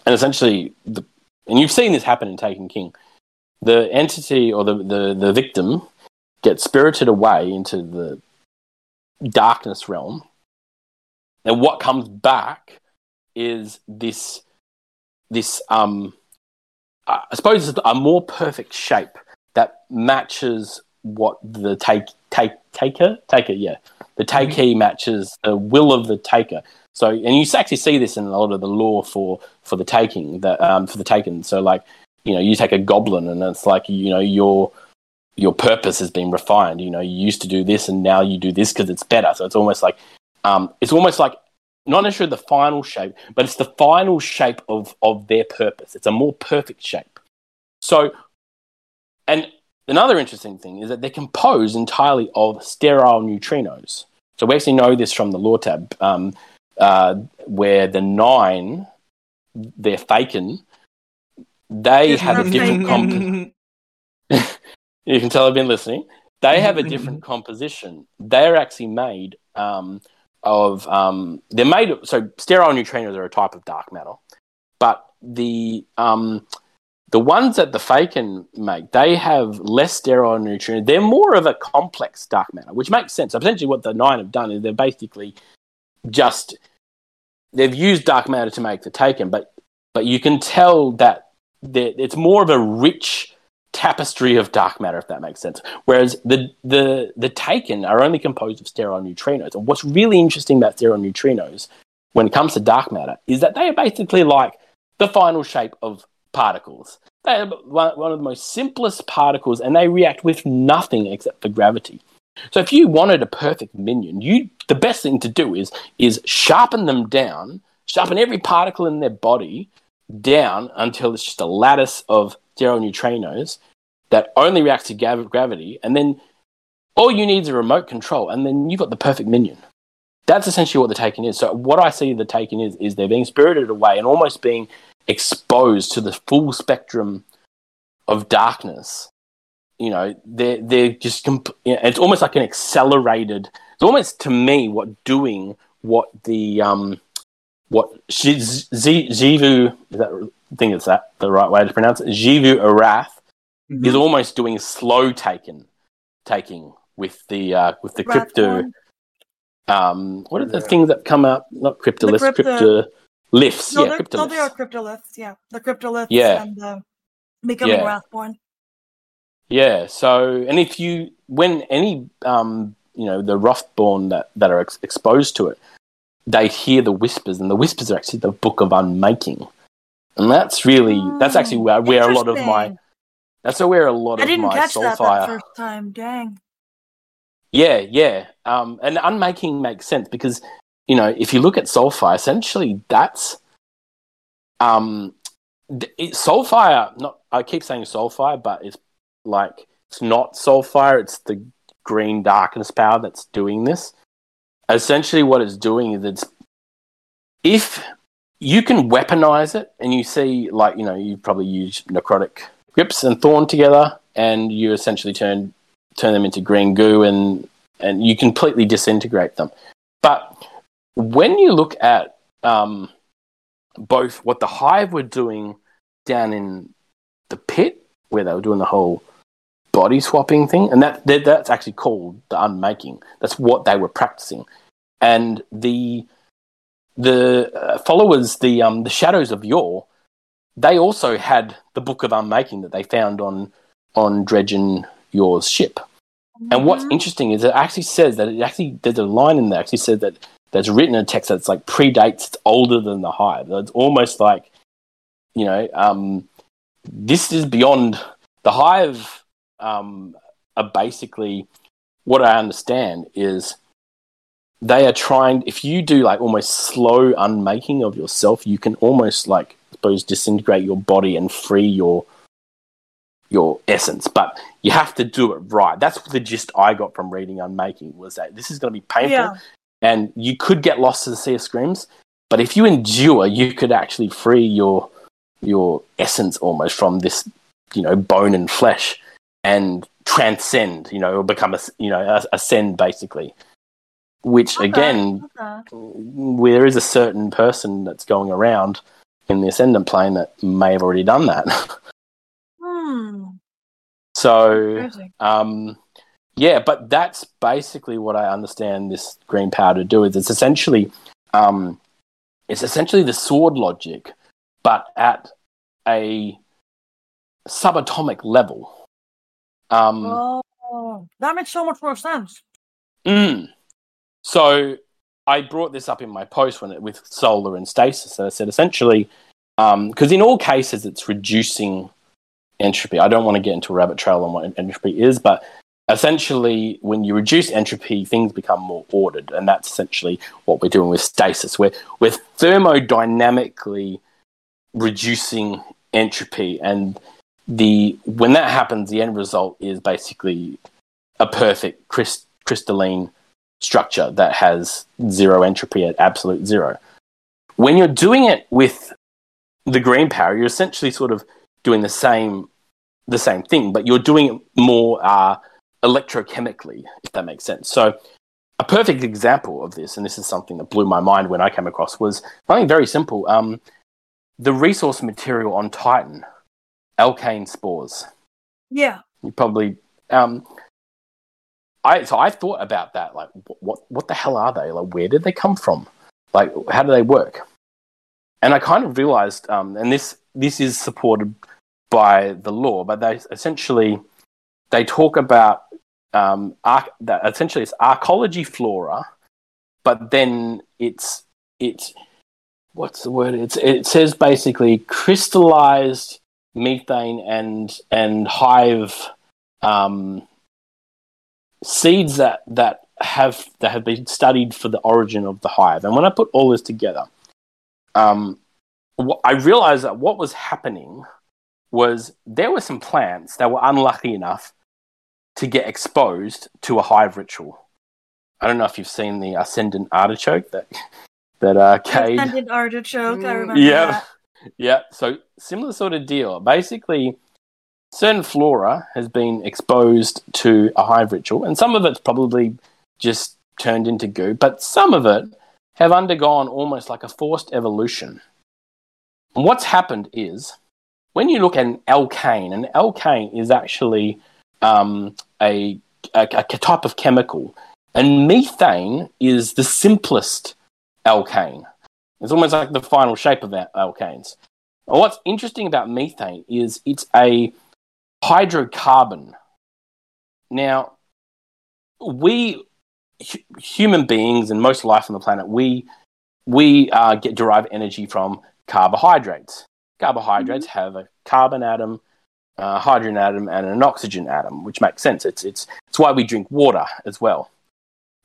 and essentially, the, and you've seen this happen in Taken King. The entity or the, the, the victim gets spirited away into the darkness realm, and what comes back is this this um I suppose it's a more perfect shape that matches what the take take taker taker yeah. The takee matches the will of the taker. So and you actually see this in a lot of the lore for for the taking that um for the taken. So like you know you take a goblin and it's like you know your your purpose has been refined. You know you used to do this and now you do this because it's better. So it's almost like um it's almost like not necessarily the final shape but it's the final shape of of their purpose it's a more perfect shape so and another interesting thing is that they're composed entirely of sterile neutrinos. So we actually know this from the lore tab, um, uh, where the nine, they're faken, they have a different faken. comp- *laughs* You can tell I've been listening. They have a different *laughs* composition. They're actually made um, of um, they're made of so sterile neutrinos are a type of dark matter, but the um, the ones that the Faken make, they have less sterile neutrinos. They're more of a complex dark matter, which makes sense. Essentially, what the nine have done is they're basically just they've used dark matter to make the Taken, but but you can tell that it's more of a rich tapestry of dark matter, if that makes sense. Whereas the the the Taken are only composed of sterile neutrinos. And what's really interesting about sterile neutrinos when it comes to dark matter is that they are basically like the final shape of particles. They are one of the most simplest particles, and they react with nothing except for gravity. So if you wanted a perfect minion, you the best thing to do is is sharpen them down, sharpen every particle in their body down until it's just a lattice of sterile neutrinos that only react to gav- gravity, and then all you need is a remote control, and then you've got the perfect minion. That's essentially what the taken is. So what I see the taken is is they're being spirited away and almost being exposed to the full spectrum of darkness. You know, they're they're just comp- it's almost like an accelerated. It's almost to me what doing what the um what Xivu is that I think it's that the right way to pronounce it. Xivu Arath is almost doing slow taken taking with the uh, with the crypto um what are the things that come up not cryptoliths crypto- crypto lifts No, yeah they're, no, they are cryptoliths cryptoliths. Yeah, the cryptoliths Yeah. and uh, becoming Yeah. Wrathborn. yeah so and if you when any um you know the Wrathborn that that are ex- exposed to it they hear the whispers and the whispers are actually the book of unmaking and that's really that's actually where, where a lot of my that's where a lot of my soul I of didn't my catch that soulfire that first time. Dang. Yeah, yeah. Um, and unmaking makes sense because you know if you look at Soulfire, essentially that's um, it, Soulfire. Not I keep saying Soulfire, but it's like it's not Soulfire. It's the green darkness power that's doing this. essentially what it's doing is it's if you can weaponize it and you see like you know you probably use necrotic grips and thorn together and you essentially turn turn them into green goo and and you completely disintegrate them. But when you look at um, both what the hive were doing down in the pit where they were doing the whole body swapping thing and that, that that's actually called the unmaking. That's what they were practicing. And the the uh, followers, the um, the shadows of Yor, they also had the book of unmaking that they found on on Dredgen Yor's ship. Mm-hmm. And what's mm-hmm. interesting is it actually says that it actually there's a line in there actually says that that's written in a text that's like predates, it's older than the hive. It's almost like, you know, um, this is beyond the hive. Um, are basically what I understand is they are trying if you do like almost slow unmaking of yourself you can almost like I suppose disintegrate your body and free your your essence. But you have to do it right. That's the gist i got from reading unmaking was that this is going to be painful yeah. and you could get lost to the sea of screams but if you endure you could actually free your your essence almost from this you know bone and flesh and transcend you know or become a you know ascend basically which okay. again, okay. there is a certain person that's going around in the ascendant plane that may have already done that. *laughs* hmm. So, um, yeah, but that's basically what I understand this green powder to do. Is it's essentially, um, it's essentially the sword logic, but at a subatomic level. Um, oh, that makes so much more sense. Mm, so I brought this up in my post when it, with solar and stasis. And I said essentially, because um, in all cases it's reducing entropy. I don't want to get into a rabbit trail on what entropy is, but essentially when you reduce entropy, things become more ordered, and that's essentially what we're doing with stasis. We're we're thermodynamically reducing entropy, and the when that happens, the end result is basically a perfect crystalline structure that has zero entropy at absolute zero. When you're doing it with the green power, you're essentially sort of doing the same the same thing, but you're doing it more uh, electrochemically, if that makes sense. So, a perfect example of this, and this is something that blew my mind when I came across, was something very simple. Um, the resource material on Titan, alkane spores. Yeah. You probably um, I so I thought about that. Like, what what the hell are they? Like, where did they come from? Like, how do they work? And I kind of realized, um, and this this is supported by the lore, but they essentially they talk about um, that essentially it's arcology flora, but then it's it's what's the word? It's it says basically crystallized methane and and hive um, seeds that that have that have been studied for the origin of the hive. And when I put all this together, um, I realized that what was happening was there were some plants that were unlucky enough to get exposed to a hive ritual. I don't know if you've seen the ascendant artichoke that *laughs* that uh, Cayde. Ascendant artichoke, I remember. Yeah, yeah. So similar sort of deal. Basically, certain flora has been exposed to a hive ritual, and some of it's probably just turned into goo, but some of it have undergone almost like a forced evolution. And what's happened is when you look at an alkane, an alkane is actually um, a, a, a type of chemical, and methane is the simplest alkane. It's almost like the final shape of alkanes. what's interesting about methane is it's a hydrocarbon. Now, we human beings and most life on the planet, we we uh, get derive energy from carbohydrates. Carbohydrates mm-hmm. have a carbon atom, a hydrogen atom, and an oxygen atom, which makes sense. It's it's it's why we drink water as well.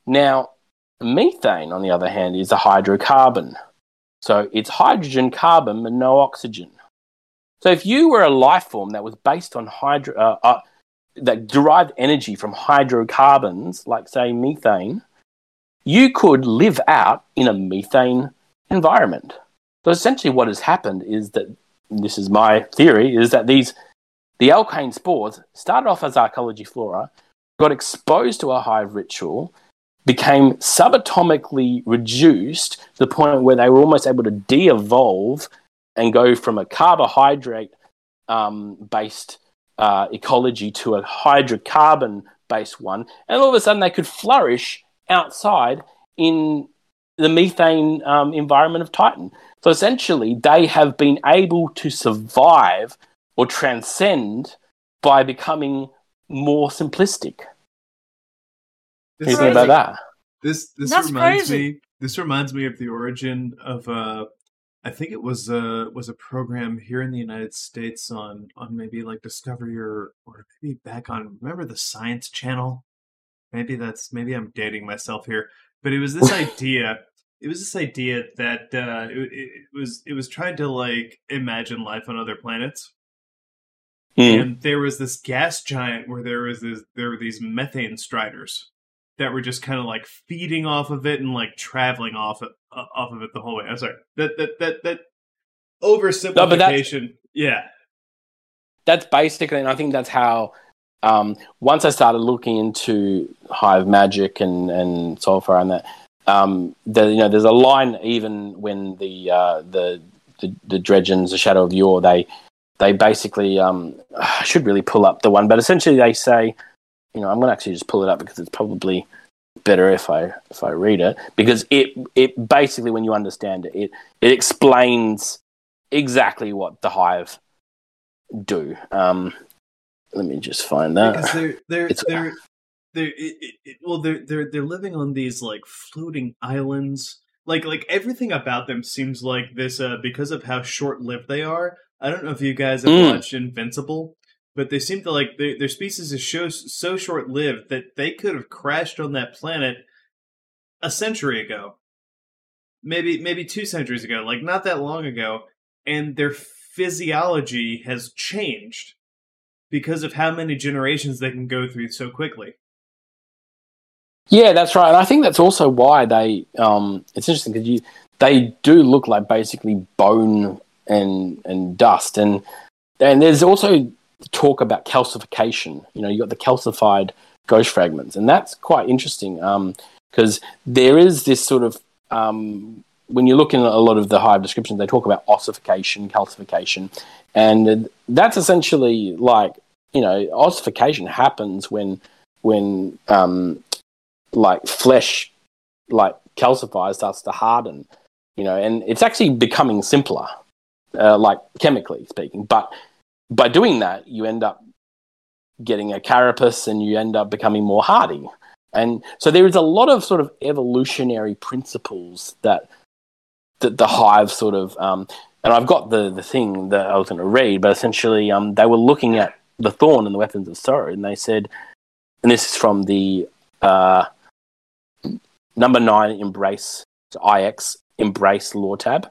Now, methane, on the other hand, is a hydrocarbon. So it's hydrogen, carbon, but no oxygen. So if you were a life form that was based on hydro, uh, uh, that derived energy from hydrocarbons, like say methane, you could live out in a methane environment. So essentially, what has happened is that this is my theory is that these the alkane spores started off as arcology flora, got exposed to a hive ritual, became subatomically reduced to the point where they were almost able to de-evolve and go from a carbohydrate um, based uh, ecology to a hydrocarbon based one, and all of a sudden they could flourish outside in the methane um, environment of Titan. So essentially, they have been able to survive or transcend by becoming more simplistic. This, Anything about that? this this That's reminds crazy. me. This reminds me of the origin of uh, I think it was uh was a program here in the United States on on maybe like Discovery or or maybe back on remember the Science Channel. Maybe that's maybe I'm dating myself here, but it was this *laughs* idea. It was this idea that uh, it, it was it was trying to like imagine life on other planets, Mm. and there was this gas giant where there was this there were these methane striders that were just kind of like feeding off of it and like traveling off it uh, off of it the whole way. I'm sorry that that that that oversimplification. yeah, that's basically, and I think that's how. Um, once I started looking into Hive Magic and and Soulfire and that, um, the, you know, there's a line even when the uh, the the, the Dredgens, the Shadow of Yor, they they basically um, *sighs* I should really pull up the one, but essentially they say, you know, I'm going to actually just pull it up because it's probably better if I if I read it because it it basically when you understand it, it it explains exactly what the Hive do. Um, let me just find that. because they're they're It's- they're they're it, it- well they're they're they're living on these like floating islands. Like like everything about them seems like this uh because of how short lived they are. I don't know if you guys have Mm. watched Invincible, but they seem to like their species is so so short lived that they could have crashed on that planet a century ago. Maybe maybe two centuries ago, like not that long ago, and their physiology has changed because of how many generations they can go through so quickly. Yeah, that's right. And I think that's also why they. Um, it's interesting because you they do look like basically bone and and dust, and and there's also talk about calcification. You know, you got the calcified ghost fragments, and that's quite interesting because there is this sort of um, when you look in a lot of the hive descriptions, they talk about ossification, calcification, and that's essentially like you know ossification happens when when um, like flesh like calcifies starts to harden you know and it's actually becoming simpler uh, like chemically speaking. But by doing that you end up getting a carapace and you end up becoming more hardy. And so there is a lot of sort of evolutionary principles that that the hive sort of um, and I've got the the thing that I was going to read, but essentially um, they were looking at the thorn and the weapons of sorrow, and they said, and this is from the uh, number nine embrace so ix embrace lore tab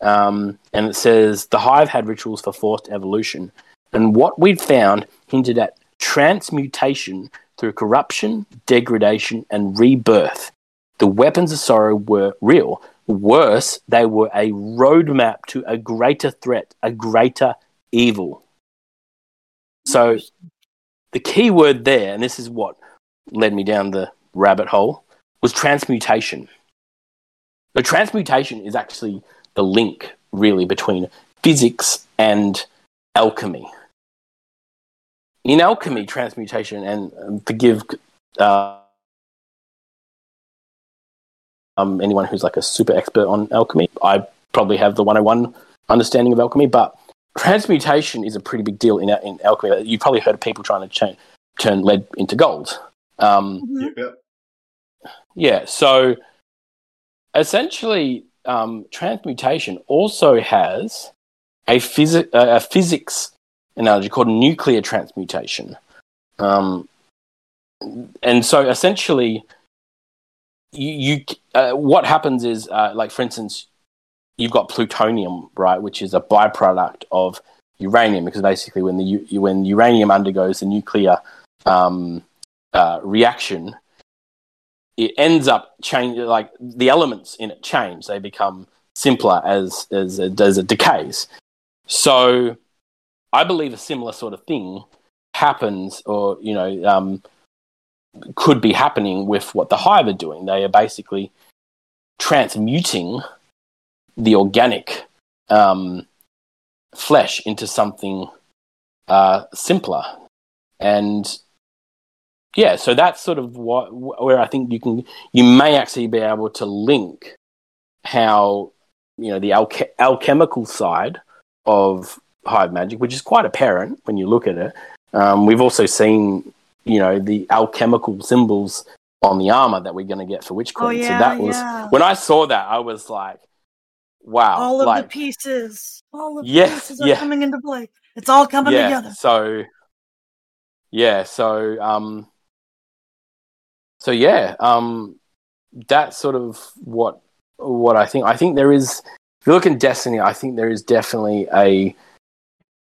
um, and it says the hive had rituals for forced evolution and what we'd found hinted at transmutation through corruption degradation and rebirth. The weapons of sorrow were real. Worse they were a roadmap to a greater threat a greater evil. So the key word there and this is what led me down the rabbit hole was transmutation. The transmutation is actually the link, really, between physics and alchemy. In alchemy, transmutation, and um, forgive uh, um, anyone who's like a super expert on alchemy, I probably have the 101 understanding of alchemy, but transmutation is a pretty big deal in, in alchemy. You've probably heard of people trying to cha- turn lead into gold. Um, Mhm. Yep. yeah, so essentially, um, transmutation also has a, phys- a physics analogy called nuclear transmutation. Um, and so essentially, you, you uh, what happens is, uh, like for instance, you've got plutonium, right, which is a byproduct of uranium, because basically when the when uranium undergoes the nuclear um, uh, reaction, it ends up changing. Like the elements in it change; they become simpler as as as it decays. So, I believe a similar sort of thing happens, or you know, um, could be happening with what the hive are doing. They are basically transmuting the organic um, flesh into something uh, simpler, and yeah, so that's sort of what where I think you can you may actually be able to link how you know the alche- alchemical side of hive magic, which is quite apparent when you look at it. Um, we've also seen you know the alchemical symbols on the armor that we're going to get for Witch Queen. Oh, so yeah, that was yeah. when I saw that, I was like, wow, all of like, the pieces, all of the Yes, pieces are yeah. coming into play. It's all coming yeah, together. So yeah, so um so yeah, um that's sort of what what I think. I think there is if you look in Destiny, I think there is definitely a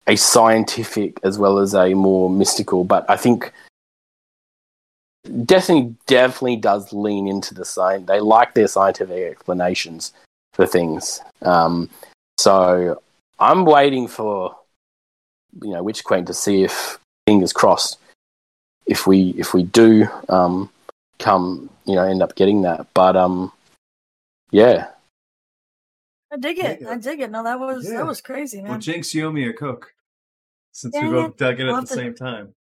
a scientific as well as a more mystical, but I think Destiny definitely does lean into the science. They like their scientific explanations for things. Um, so I'm waiting for you know Witch Queen to see if fingers crossed if we if we do um, come you know end up getting that. But um, yeah, I dig it. I dig it. No, that was Yeah. that was crazy, man. Well. Jinx, you owe me a Coke. Since we both it. dug it I'll at the to- same time.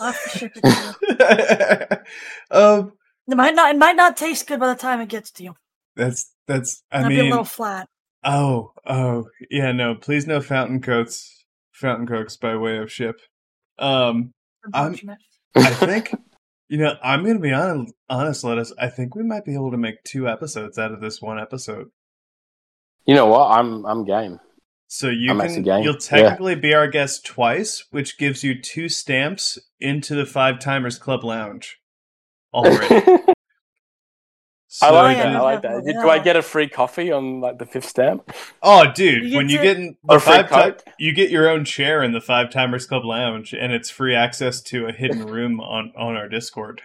I'll have to ship it to *laughs* um, It might not. It might not taste good by the time it gets to you. that's that's. I Might be a little flat. oh, oh, yeah, no, please no fountain coats, fountain cokes by way of ship. Um, I'm- I think, you know, I'm gonna be honest, honest, Lettuce. I think we might be able to make two episodes out of this one episode. you know what? I'm I'm game. So you I'm can game. you'll Yeah. technically be our guest twice, which gives you two stamps into the Five Timers Club Lounge already. *laughs* I like that. I like that. yeah. Do I get a free coffee on like the fifth stamp? Oh, dude! You when you to- get in the Or free five ti- you get your own chair in the Five Timers Club Lounge, and it's free access to a hidden *laughs* room on on our Discord,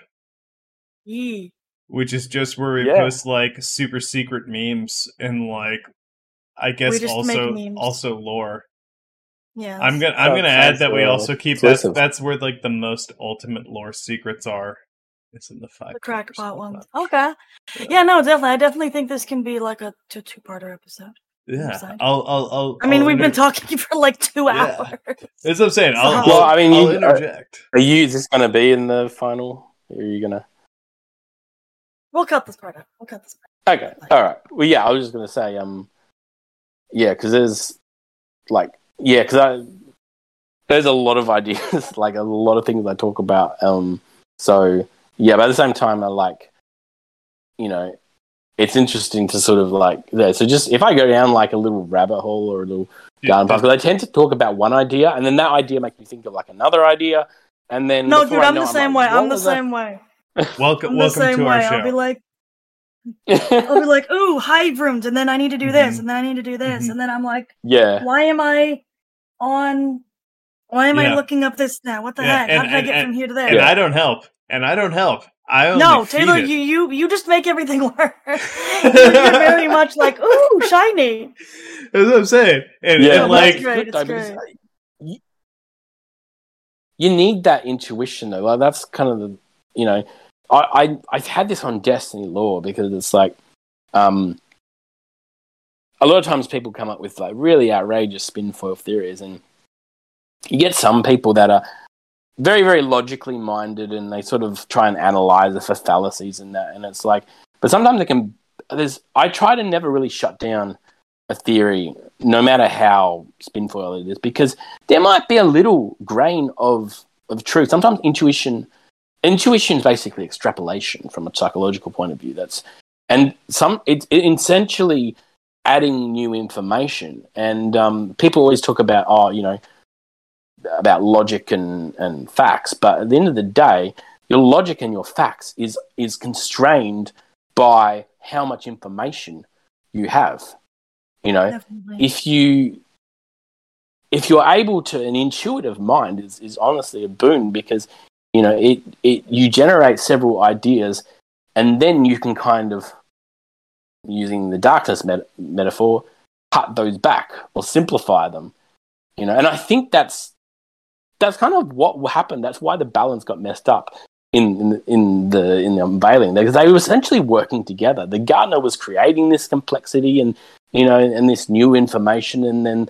Yee. which is just where we Yeah. post like super secret memes and like, I guess also also lore. Yeah. I'm gonna I'm gonna add sounds, that we also keep that's that's where like the most ultimate lore secrets are. It's in the five the crackpot one. Okay. Yeah. No, definitely. I definitely think this can be like a two two parter episode. Yeah. I'll I'll. I'll I mean, I'll we've been talking *laughs* for like two Yeah. hours. That's what I'm saying. I'll, I'll, Well, I mean, I'll you- interject. Are you? just going to be in the final? Or are you gonna? We'll cut this part out. We'll cut this. Part Okay, all right. Well, yeah, I was just gonna say, um, yeah, because there's like, yeah, because I there's a lot of *laughs* ideas, like a lot of things I talk about. Um, so yeah, but at the same time, I like, you know, it's interesting to sort of like, yeah. So just if I go down like a little rabbit hole or a little garden path, because I tend to talk about one idea, and then that idea makes me think of like another idea, and then No, dude, I I'm know, the same like, way. I'm the was that? same way. *laughs* Welcome, I'm the welcome same to way. our show. I'll be like, *laughs* I'll be like, ooh, hive rooms, and then I need to do this, Mhm. and then I need to do this, Mhm. and then I'm like, yeah, why am I on? Why am Yeah. I looking up this now? What the Yeah, heck? and- How did I get and- from here to there? and there? I don't help. And I don't help. I only No, feed Taylor, it. you you you just make everything *laughs* work. *laughs* You're very much like, ooh, shiny. That's what I'm saying. And, yeah, and like, that's great, it's great. You, you need that intuition though. Like that's kind of the you know, I I I've had this on Destiny Lore because it's like, um, a lot of times people come up with like really outrageous spin foil theories, and you get some people that are very very logically minded and they sort of try and analyze it for fallacies and that, and it's like, but sometimes it can. There's I try to never really shut down a theory, no matter how spinfoil it is, because there might be a little grain of of truth. Sometimes intuition, intuition is basically extrapolation from a psychological point of view. That's and some it's it essentially adding new information. And um, people always talk about oh, you know, about logic and and facts, but at the end of the day, your logic and your facts is is constrained by how much information you have. You know, Definitely. if you if you're able to an intuitive mind is, is honestly a boon because you know it, it you generate several ideas and then you can kind of, using the darkness met- metaphor, cut those back or simplify them. You know, and I think that's that's kind of what happened. That's why the balance got messed up in in, the in the unveiling because they were essentially working together. The gardener was creating this complexity and you know and this new information, and then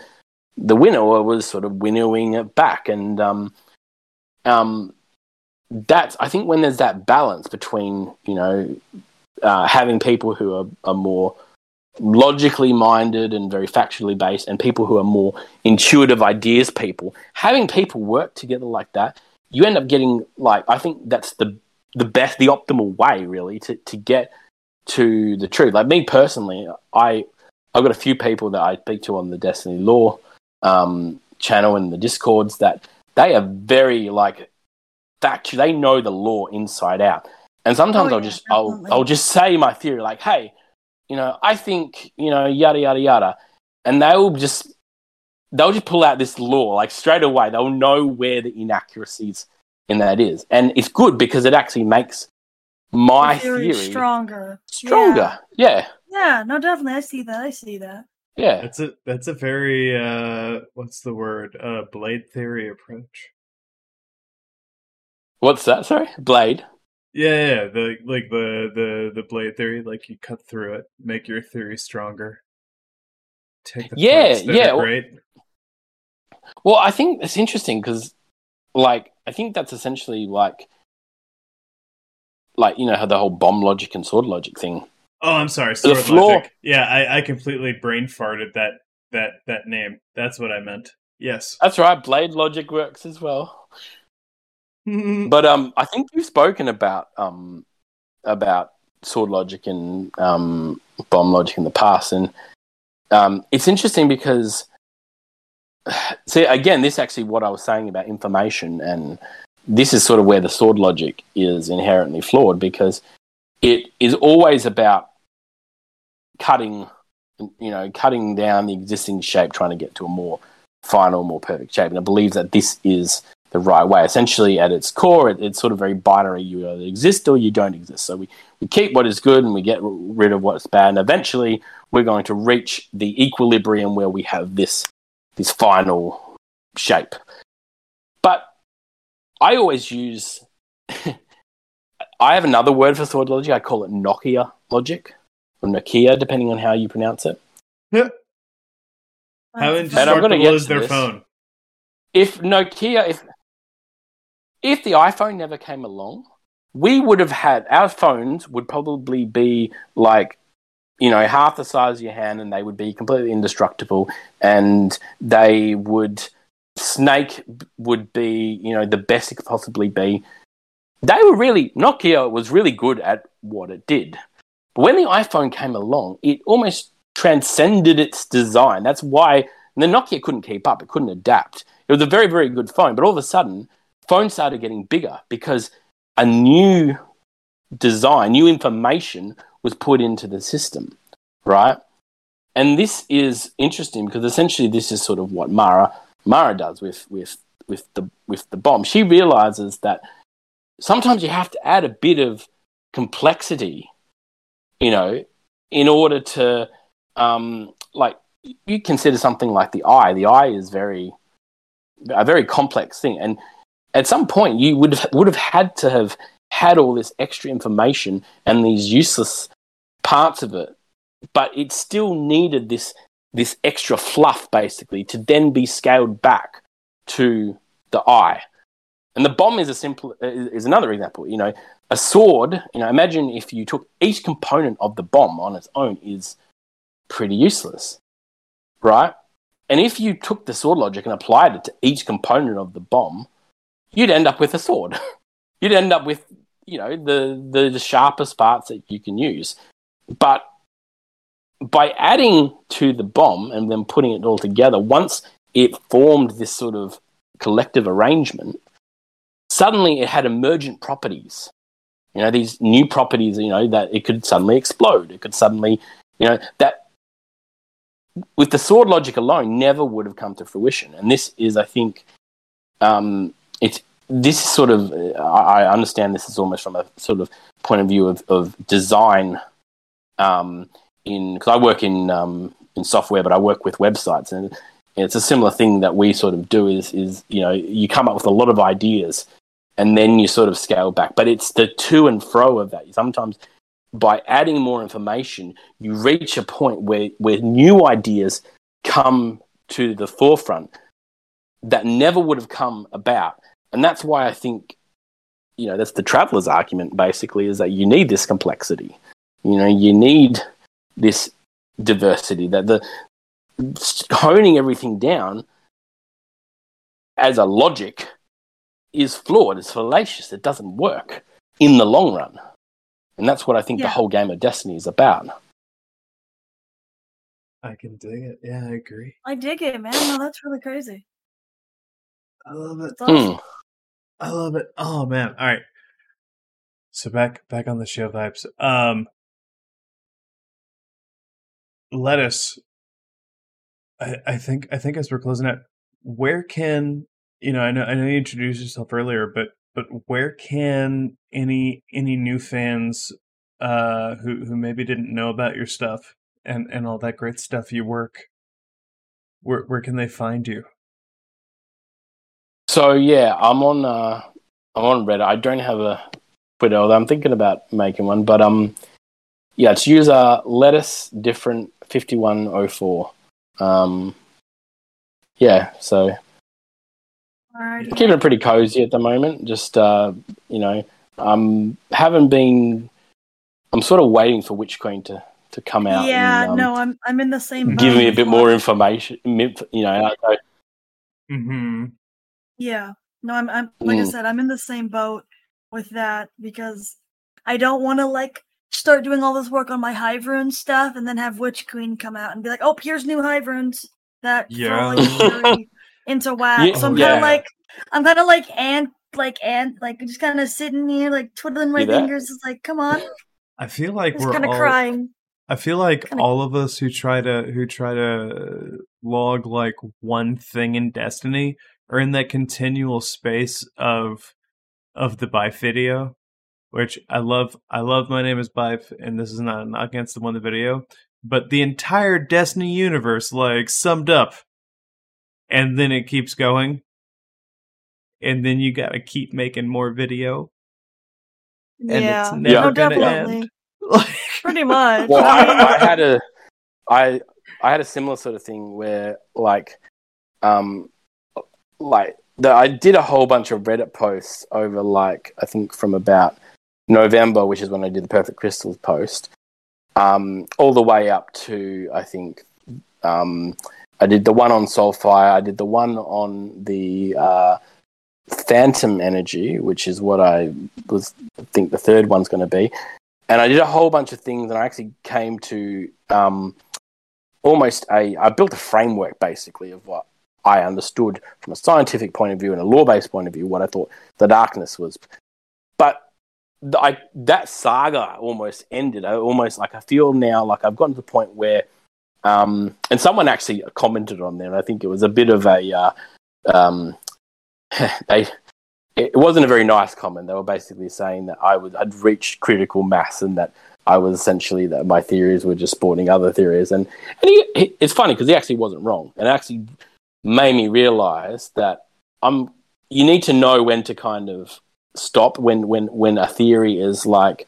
the winnower was sort of winnowing it back. And um, um, that's I think when there's that balance between you know uh, having people who are, are more logically minded and very factually based and people who are more intuitive ideas people having people work together like that you end up getting like I think that's the the best the optimal way really to, to get to the truth. Like me personally, I I've got a few people that I speak to on the Destiny Lore um, channel and the discords that they are very like factual. They know the lore inside out. And sometimes Oh, I'll just I'll. I'll just say my theory like, hey, you know, I think you know yada yada yada, and they will just they'll just pull out this lore like straight away. They'll know where the inaccuracies in that is, and it's good because it actually makes my The theory theory stronger. stronger. Yeah, Yeah, no, definitely. I see that. I see that. yeah. That's a that's a very uh what's the word? Uh blade theory approach. What's that? Sorry, blade. Yeah, yeah, the like the the the blade theory, like you cut through it, make your theory stronger. Take the Yeah, yeah, great. Well, I think it's interesting because, like, I think that's essentially like, like you know how the whole bomb logic and sword logic thing. Oh, I'm sorry, sword floor- logic. Yeah, I, I completely brain farted that that that name. That's what I meant. Yes. That's right. Blade logic works as well. *laughs* but um, I think you've spoken about um about sword logic and um bomb logic in the past, and um, it's interesting because *sighs* see again, this is actually what I was saying about information, and this is sort of where the sword logic is inherently flawed because it is always about cutting, you know, cutting down the existing shape, trying to get to a more final, more perfect shape, and it believes that this is the right way. Essentially, at its core, it, it's sort of very binary. You either exist or you don't exist. So we, we keep what is good and we get rid of what's bad. And eventually, we're going to reach the equilibrium where we have this this final shape. But I always use. *laughs* I have another word for sword logic. I call it Nokia logic or Nokia, depending on how you pronounce it. Yeah. how And I'm gonna indestructible is their this. phone? if Nokia, if if the iPhone never came along, we would have had our phones would probably be like you know half the size of your hand, and they would be completely indestructible, and they would Snake would be you know the best it could possibly be. They were really Nokia was really good at what it did, but when the iPhone came along, it almost transcended its design. That's why the Nokia couldn't keep up; it couldn't adapt. It was a very, very good phone, but all of a sudden, phones started getting bigger because a new design, new information was put into the system, right? And this is interesting because essentially this is sort of what Mara Mara does with with with the with the bomb. She realizes that sometimes you have to add a bit of complexity, you know, in order to um, like you consider something like the eye. The eye is very a very complex thing, and at some point you would have, would have had to have had all this extra information and these useless parts of it, but it still needed this this extra fluff basically to then be scaled back to the eye. And the bomb is a simple is another example. You know, a sword. You know, imagine if you took each component of the bomb on its own is pretty useless, right? And if you took the sword logic and applied it to each component of the bomb, you'd end up with a sword. *laughs* you'd end up with, you know, the, the, the sharpest parts that you can use. But by adding to the bomb and then putting it all together, once it formed this sort of collective arrangement, suddenly it had emergent properties. You know, these new properties, you know, that it could suddenly explode. It could suddenly, you know, that with the sword logic alone never would have come to fruition. And this is, I think, um, it's this is sort of I, I understand this is almost from a sort of point of view of, of design. Um, in because I work in um, in software, but I work with websites, and it's a similar thing that we sort of do. Is is you know you come up with a lot of ideas, and then you sort of scale back. But it's the to and fro of that. Sometimes by adding more information, you reach a point where where new ideas come to the forefront that never would have come about. And that's why I think, you know, that's the traveler's argument basically is that you need this complexity. You know, you need this diversity, that the honing everything down as a logic is flawed, it's fallacious, it doesn't work in the long run. And that's what I think Yeah. the whole game of Destiny is about. I can dig it. Yeah, I agree. I dig it, man. No, that's really crazy. I love it. It's awesome. Mm. I love it. Oh man. All right. So back back on the show vibes. Um lettuce. I, I think I think as we're closing out, where can you know, I know I know you introduced yourself earlier, but but where can any any new fans uh who who maybe didn't know about your stuff and and all that great stuff you work where where can they find you? So yeah, I'm on uh, I'm on Reddit. I don't have a Twitter, although I'm thinking about making one. But um, yeah, it's user lettuce different fifty one oh four. Um, yeah, so Alrighty. keeping it pretty cozy at the moment. Just uh, you know, um, haven't been. I'm sort of waiting for Witch Queen to to come out. Yeah, and, um, no, I'm I'm in the same. give me a bit more information. You know, I- Mm-hmm. Yeah. No, I'm I'm like I Mm. said, I'm in the same boat with that because I don't want to like start doing all this work on my Hive rune stuff and then have Witch Queen come out and be like, "Oh, here's new Hive runes that throw Yeah. like *laughs* fury into whack." Yeah, so I'm kind of like I'm kind of like and like and like just kind of sitting here like twiddling my You fingers. It's like, come on, I feel like just we're kind of all crying. I feel like Kinda- all of us who try to who try to log like one thing in Destiny are in that continual space of of the Byf video, which I love. I love. My name is Byf, and this is not not against the one the video, but the entire Destiny universe like summed up, and then it keeps going, and then you got to keep making more video, and yeah, it's never no, gonna definitely, end. *laughs* Like, pretty much. well, I I, I *laughs* had a, I, I had a similar sort of thing where, like, um, like the, I did a whole bunch of Reddit posts over, like, I think from about November, which is when I did the Perfect Crystals post, um, all the way up to I think, um, I did the one on Soulfire, I did the one on the uh, Phantom Energy, which is what I was think the third one's going to be and I did a whole bunch of things, and I actually came to um, almost a. I built a framework basically of what I understood from a scientific point of view and a lore-based point of view what I thought the darkness was. But I, that saga almost ended. I almost like I feel now like I've gotten to the point where, um, and someone actually commented on. And I think it was a bit of a. Uh, um, *laughs* they it wasn't a very nice comment. They were basically saying that I was I'd reached critical mass and that I was essentially that my theories were just sporting other theories. And and he, he, it's funny because he actually wasn't wrong. And actually made me realize that I'm. You need to know when to kind of stop when when when a theory is like,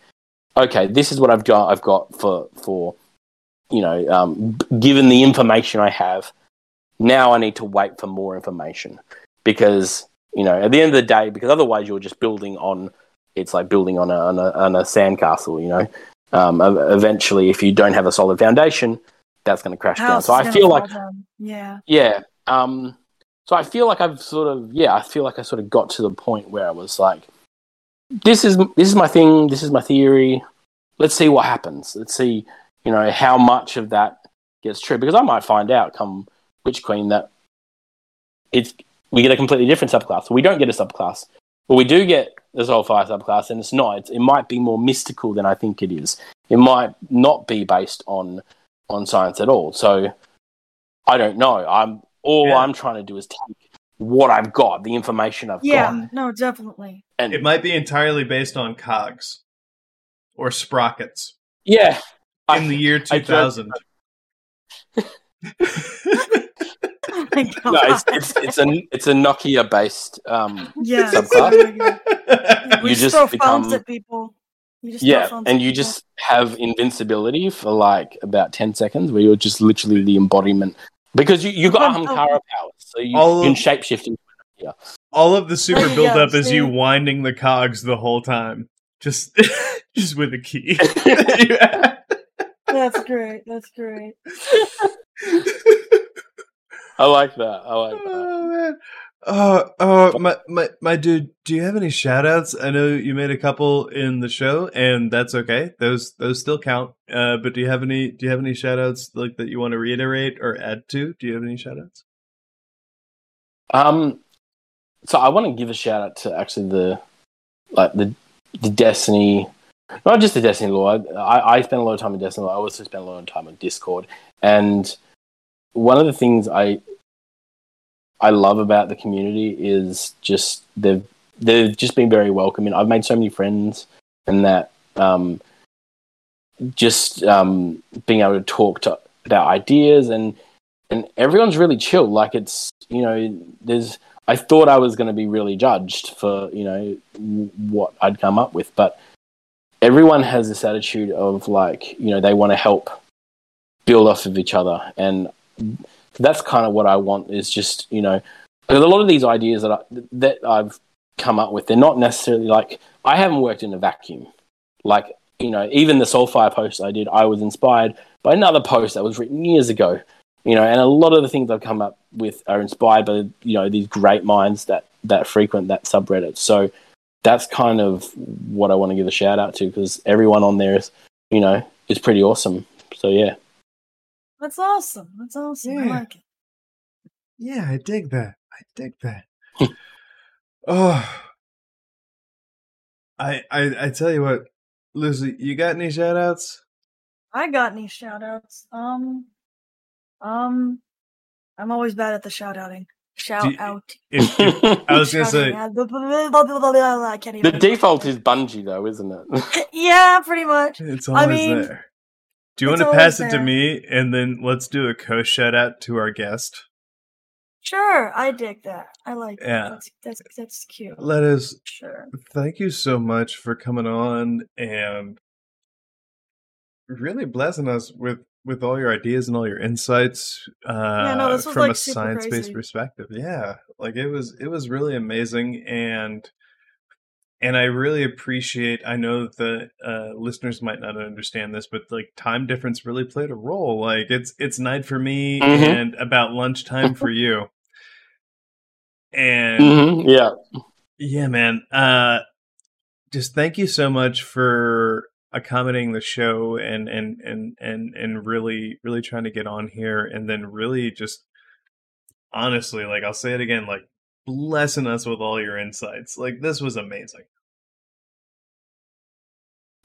okay, this is what I've got. I've got for for you know, um, given the information I have, now I need to wait for more information because you know, at the end of the day, because otherwise you're just building on. It's like building on a on a, on a sandcastle. You know, um, eventually, if you don't have a solid foundation, that's going to crash down. So I feel like, down. yeah, yeah. Um, so I feel like I've sort of, yeah, I feel like I sort of got to the point where I was like, this is this is my thing. This is my theory. Let's see what happens. Let's see, you know, how much of that gets true. Because I might find out come Witch Queen that it's we get a completely different subclass. We don't get a subclass, but we do get the Soulfire subclass, and it's not. It's, it might be more mystical than I think it is. It might not be based on on science at all. So I don't know. I'm all Yeah. I'm trying to do is take what I've got, the information I've Yeah, got. Yeah, no, definitely. And It might be entirely based on cogs or sprockets yeah, I- in the year I 2000. *laughs* Oh *laughs* no, it's, it's it's a it's a Nokia based um yeah. subclass. very *laughs* good. You just, just throw become- phones at people. You just yeah, and at you just have invincibility for like about ten seconds, where you're just literally the embodiment because you you got. Ahamkara powers, so you, All can of- shapeshift. into- All of the super There build go, up is you winding the cogs the whole time. Just *laughs* just with a key. *laughs* That's great. That's great. *laughs* I like that. I like that. oh man. Oh, oh, my, my, my dude, do you have any shout outs? I know you made a couple in the show and that's okay. Those, those still count. Uh, but do you have any, do you have any shout outs like that you want to reiterate or add to? Do you have any shout outs? Um, so I want to give a shout out to actually the like the the Destiny, not just the Destiny lore. I, I spend a lot of time in Destiny. lore. I also spend a lot of time on Discord, and one of the things I I love about the community is just they've they've just been very welcoming. I've made so many friends, and that um, just um, being able to talk to about ideas and and everyone's really chill. Like it's you know, there's. I thought I was going to be really judged for you know what I'd come up with, but everyone has this attitude of like you know they want to help build off of each other, and that's kind of what I want. Is just you know, a lot of these ideas that I, that I've come up with, they're not necessarily like I haven't worked in a vacuum. Like you know, even the Soulfire post I did, I was inspired by another post that was written years ago you know, and a lot of the things I've come up with are inspired by you know these great minds that that frequent that subreddit. So that's kind of what I want to give a shout out to because everyone on there is, you know, is pretty awesome. So yeah, That's awesome. That's awesome. I Yeah. like it. Yeah, I dig that. I dig that. oh, I, I, I tell you what, Lucy, you got any shout outs? I got any shout outs? Um, um, I'm always bad at the shout outing. Shout you- out. If, if, *laughs* I was gonna say, I can't the default is Bungie though, isn't it? *laughs* yeah, pretty much. It's always mean, there. Do you want to pass always it to me and then let's do a co shout out to our guest? Sure, I dig that. I like that. That's, that's, that's cute. Let us Sure. thank you so much for coming on and really blessing us with with all your ideas and all your insights uh no, this was, from a like, super science-based perspective yeah like it was it was really amazing and and i really appreciate i know that the uh listeners might not understand this but like time difference really played a role. Like it's it's night for me Mhm. and about lunchtime for *laughs* you. And hmm yeah, yeah, man. Uh just thank you so much for accommodating the show and and and and and really really trying to get on here. And then really just honestly, like I'll say it again, like blessing us with all your insights. Like this was amazing.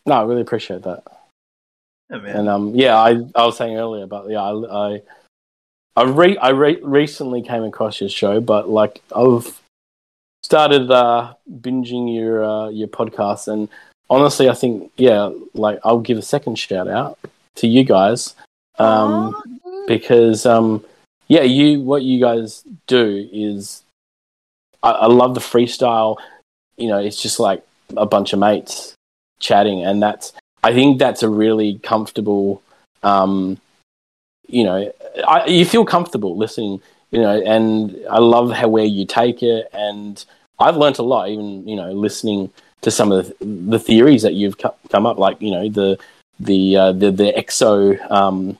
no, I really appreciate that. Yeah, man. And um, yeah, I I was saying earlier about yeah, I I I, re- I re- recently came across your show, but like I've started uh, binging your uh, your podcast, and honestly, I think yeah, like I'll give a second shout out to you guys um, Aw. because um, yeah, you what you guys do is I, I love the freestyle. You know, it's just like a bunch of mates chatting, and that's I think that's a really comfortable. Um, you know, I, you feel comfortable listening. You know, and I love how where you take it, and I've learnt a lot. Even you know, listening to some of the, the theories that you've come up, like you know the the uh, the the exo. Um,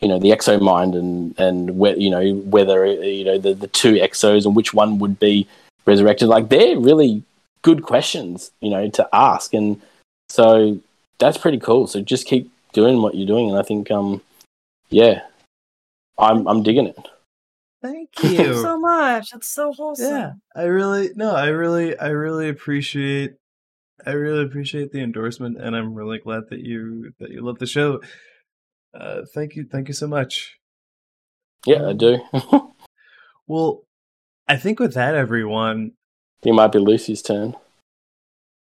you know the exo mind and and where you know whether you know the, the two exos and which one would be resurrected like they're really good questions you know to ask and so that's pretty cool so just keep doing what you're doing and i think um yeah i'm i'm digging it Thank Thank *laughs* you you. so much. That's so wholesome. yeah, I really no, I really I really appreciate I really appreciate the endorsement and I'm really glad that you that you love the show. Uh thank you thank you so much. yeah i do *laughs* Well, I think with that, everyone. It might be Lucy's turn.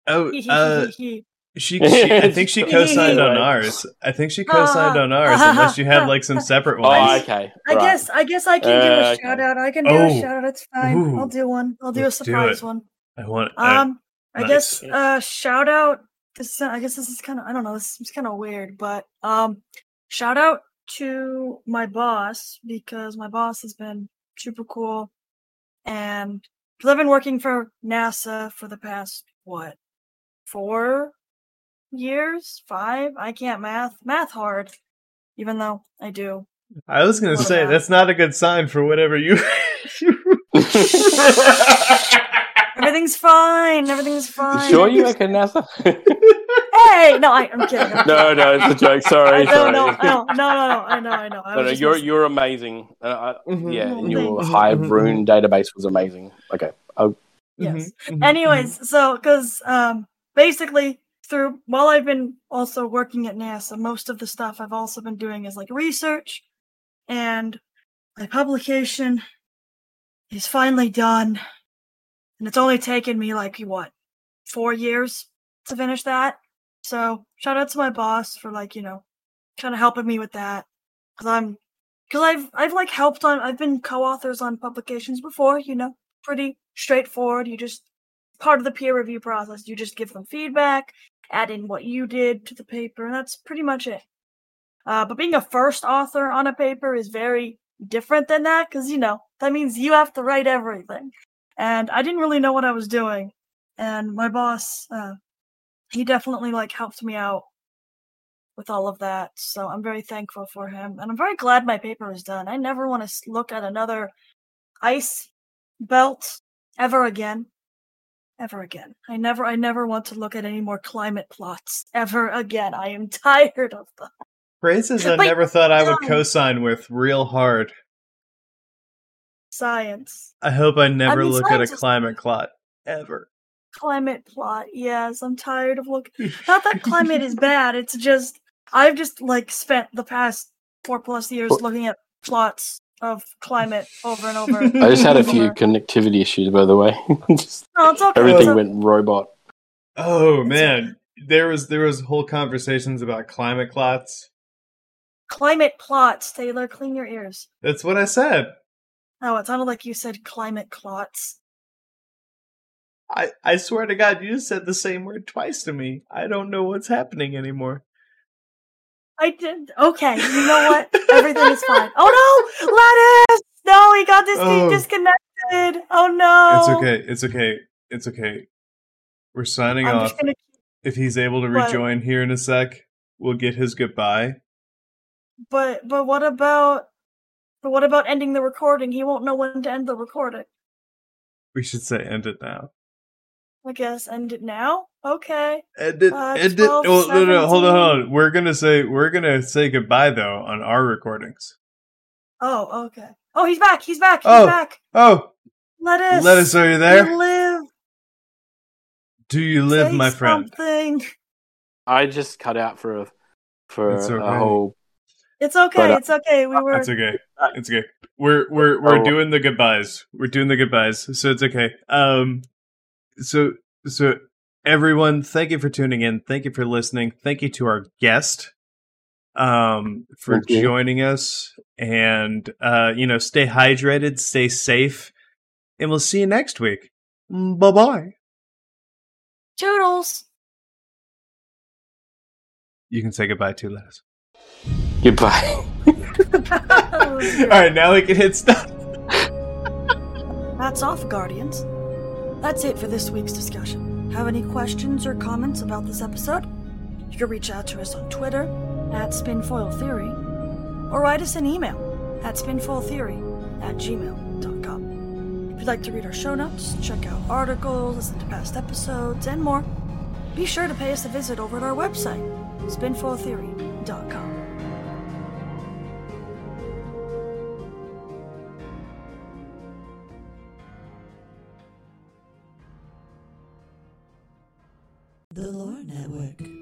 Oh, uh, she, she. I *laughs* think she co-signed on ours. I think she co-signed on ours, *laughs* unless you had like some separate Oh, ones. okay. I guess I guess I can do Uh, a okay. shout out. I can do Oh. a shout out. It's fine. Ooh. I'll do one. I'll do Let's a surprise it. one. I want. I- Um, I guess uh shout out. This I guess this is kind of I don't know. This seems kind of weird, but um, shout out to my boss because my boss has been super cool, and because I've been working for NASA for the past what four years, five. I can't math. Math hard, even though I do. I was gonna say about- that's not a good sign for whatever you. *laughs* *laughs* Everything's fine. Everything's fine. sure you reckon NASA? *laughs* Hey, no, I, I'm kidding. I'm *laughs* no, no, it's a joke. Sorry, I sorry. no, no, no, no, no, no, I know, I know. I No, no, you're messing- you're amazing. Uh, I, Mhm, yeah, and your mhm, Hive mhm, Rune database was amazing. Okay, oh, yes. Mhm, mhm, Anyways, so because um, basically through while I've been also working at NASA, most of the stuff I've also been doing is like research, and my publication is finally done, and it's only taken me like what four years to finish that. So shout out to my boss for like you know kind of helping me with that because I'm because I've I've like helped on I've been co-authors on publications before. You know, pretty straightforward. You just part of the peer review process. You just give them feedback, add in what you did to the paper, and that's pretty much it. Uh, but being a first author on a paper is very different than that because you know that means you have to write everything, and I didn't really know what I was doing. And my boss, uh, he definitely like helped me out with all of that. So I'm very thankful for him, and I'm very glad my paper is done. I never want to look at another ice belt ever again. Ever again. I never I never want to look at any more climate plots ever again. I am *laughs* tired of them. Phrases I *laughs* never thought I would no. co-sign with real hard. Science. I hope I never mean, look at a climate plot ever. Climate plot. Yes, I'm tired of looking *laughs* not that climate is bad, it's just I've just like spent the past four plus years Well- looking at plots of climate over and over. *laughs* I just had a few connectivity issues, by the way. *laughs* Just No, it's okay. everything it's okay. went robot. Oh It's man, there was there was whole conversations about climate plots. Climate plots, Taylor, clean your ears. That's what I said. Oh, it sounded like you said climate clots. I I swear to God, you just said the same word twice to me. I don't know what's happening anymore. I did. Okay, you know what? *laughs* Everything is fine. Oh no, Lettuce! No, he got this Oh. thing disconnected. Oh no. It's okay. It's okay. It's okay. We're signing I'm off. gonna. If he's able to rejoin here in a sec, we'll get his goodbye. But but what about? But what about ending the recording? He won't know when to end the recording. We should say end it now. I guess end it now. Okay. End it. Uh, end it. 12, Oh, no, no, hold on, hold on. We're gonna say we're gonna say goodbye though on our recordings. Oh okay. Oh, he's back. He's back. He's Oh. back. Oh, Lettuce. Lettuce, are you You there? live. Do you live, Say my friend? Something. I just cut out for a for It's a okay. whole. It's okay. But, uh, it's okay. We were. It's okay. It's okay. We're we're we're Oh. doing the goodbyes. We're doing the goodbyes, so it's okay. Um, so so everyone, thank you for tuning in. Thank you for listening. Thank you to our guest, um, for Thank you. joining us. And uh, you know, stay hydrated, stay safe, and we'll see you next week. Bye bye. Toodles. You can say goodbye too, Lettuce. Goodbye. *laughs* *laughs* All right, now we can hit stop. That's off, Guardians. That's it for this week's discussion. Have any questions or comments about this episode? You can reach out to us on Twitter at Spinfoil Theory or write us an email at spinfoiltheory at gmail.com. If you'd like to read our show notes, check out articles, listen to past episodes, and more, be sure to pay us a visit over at our website, spinfoiltheory.com. Network.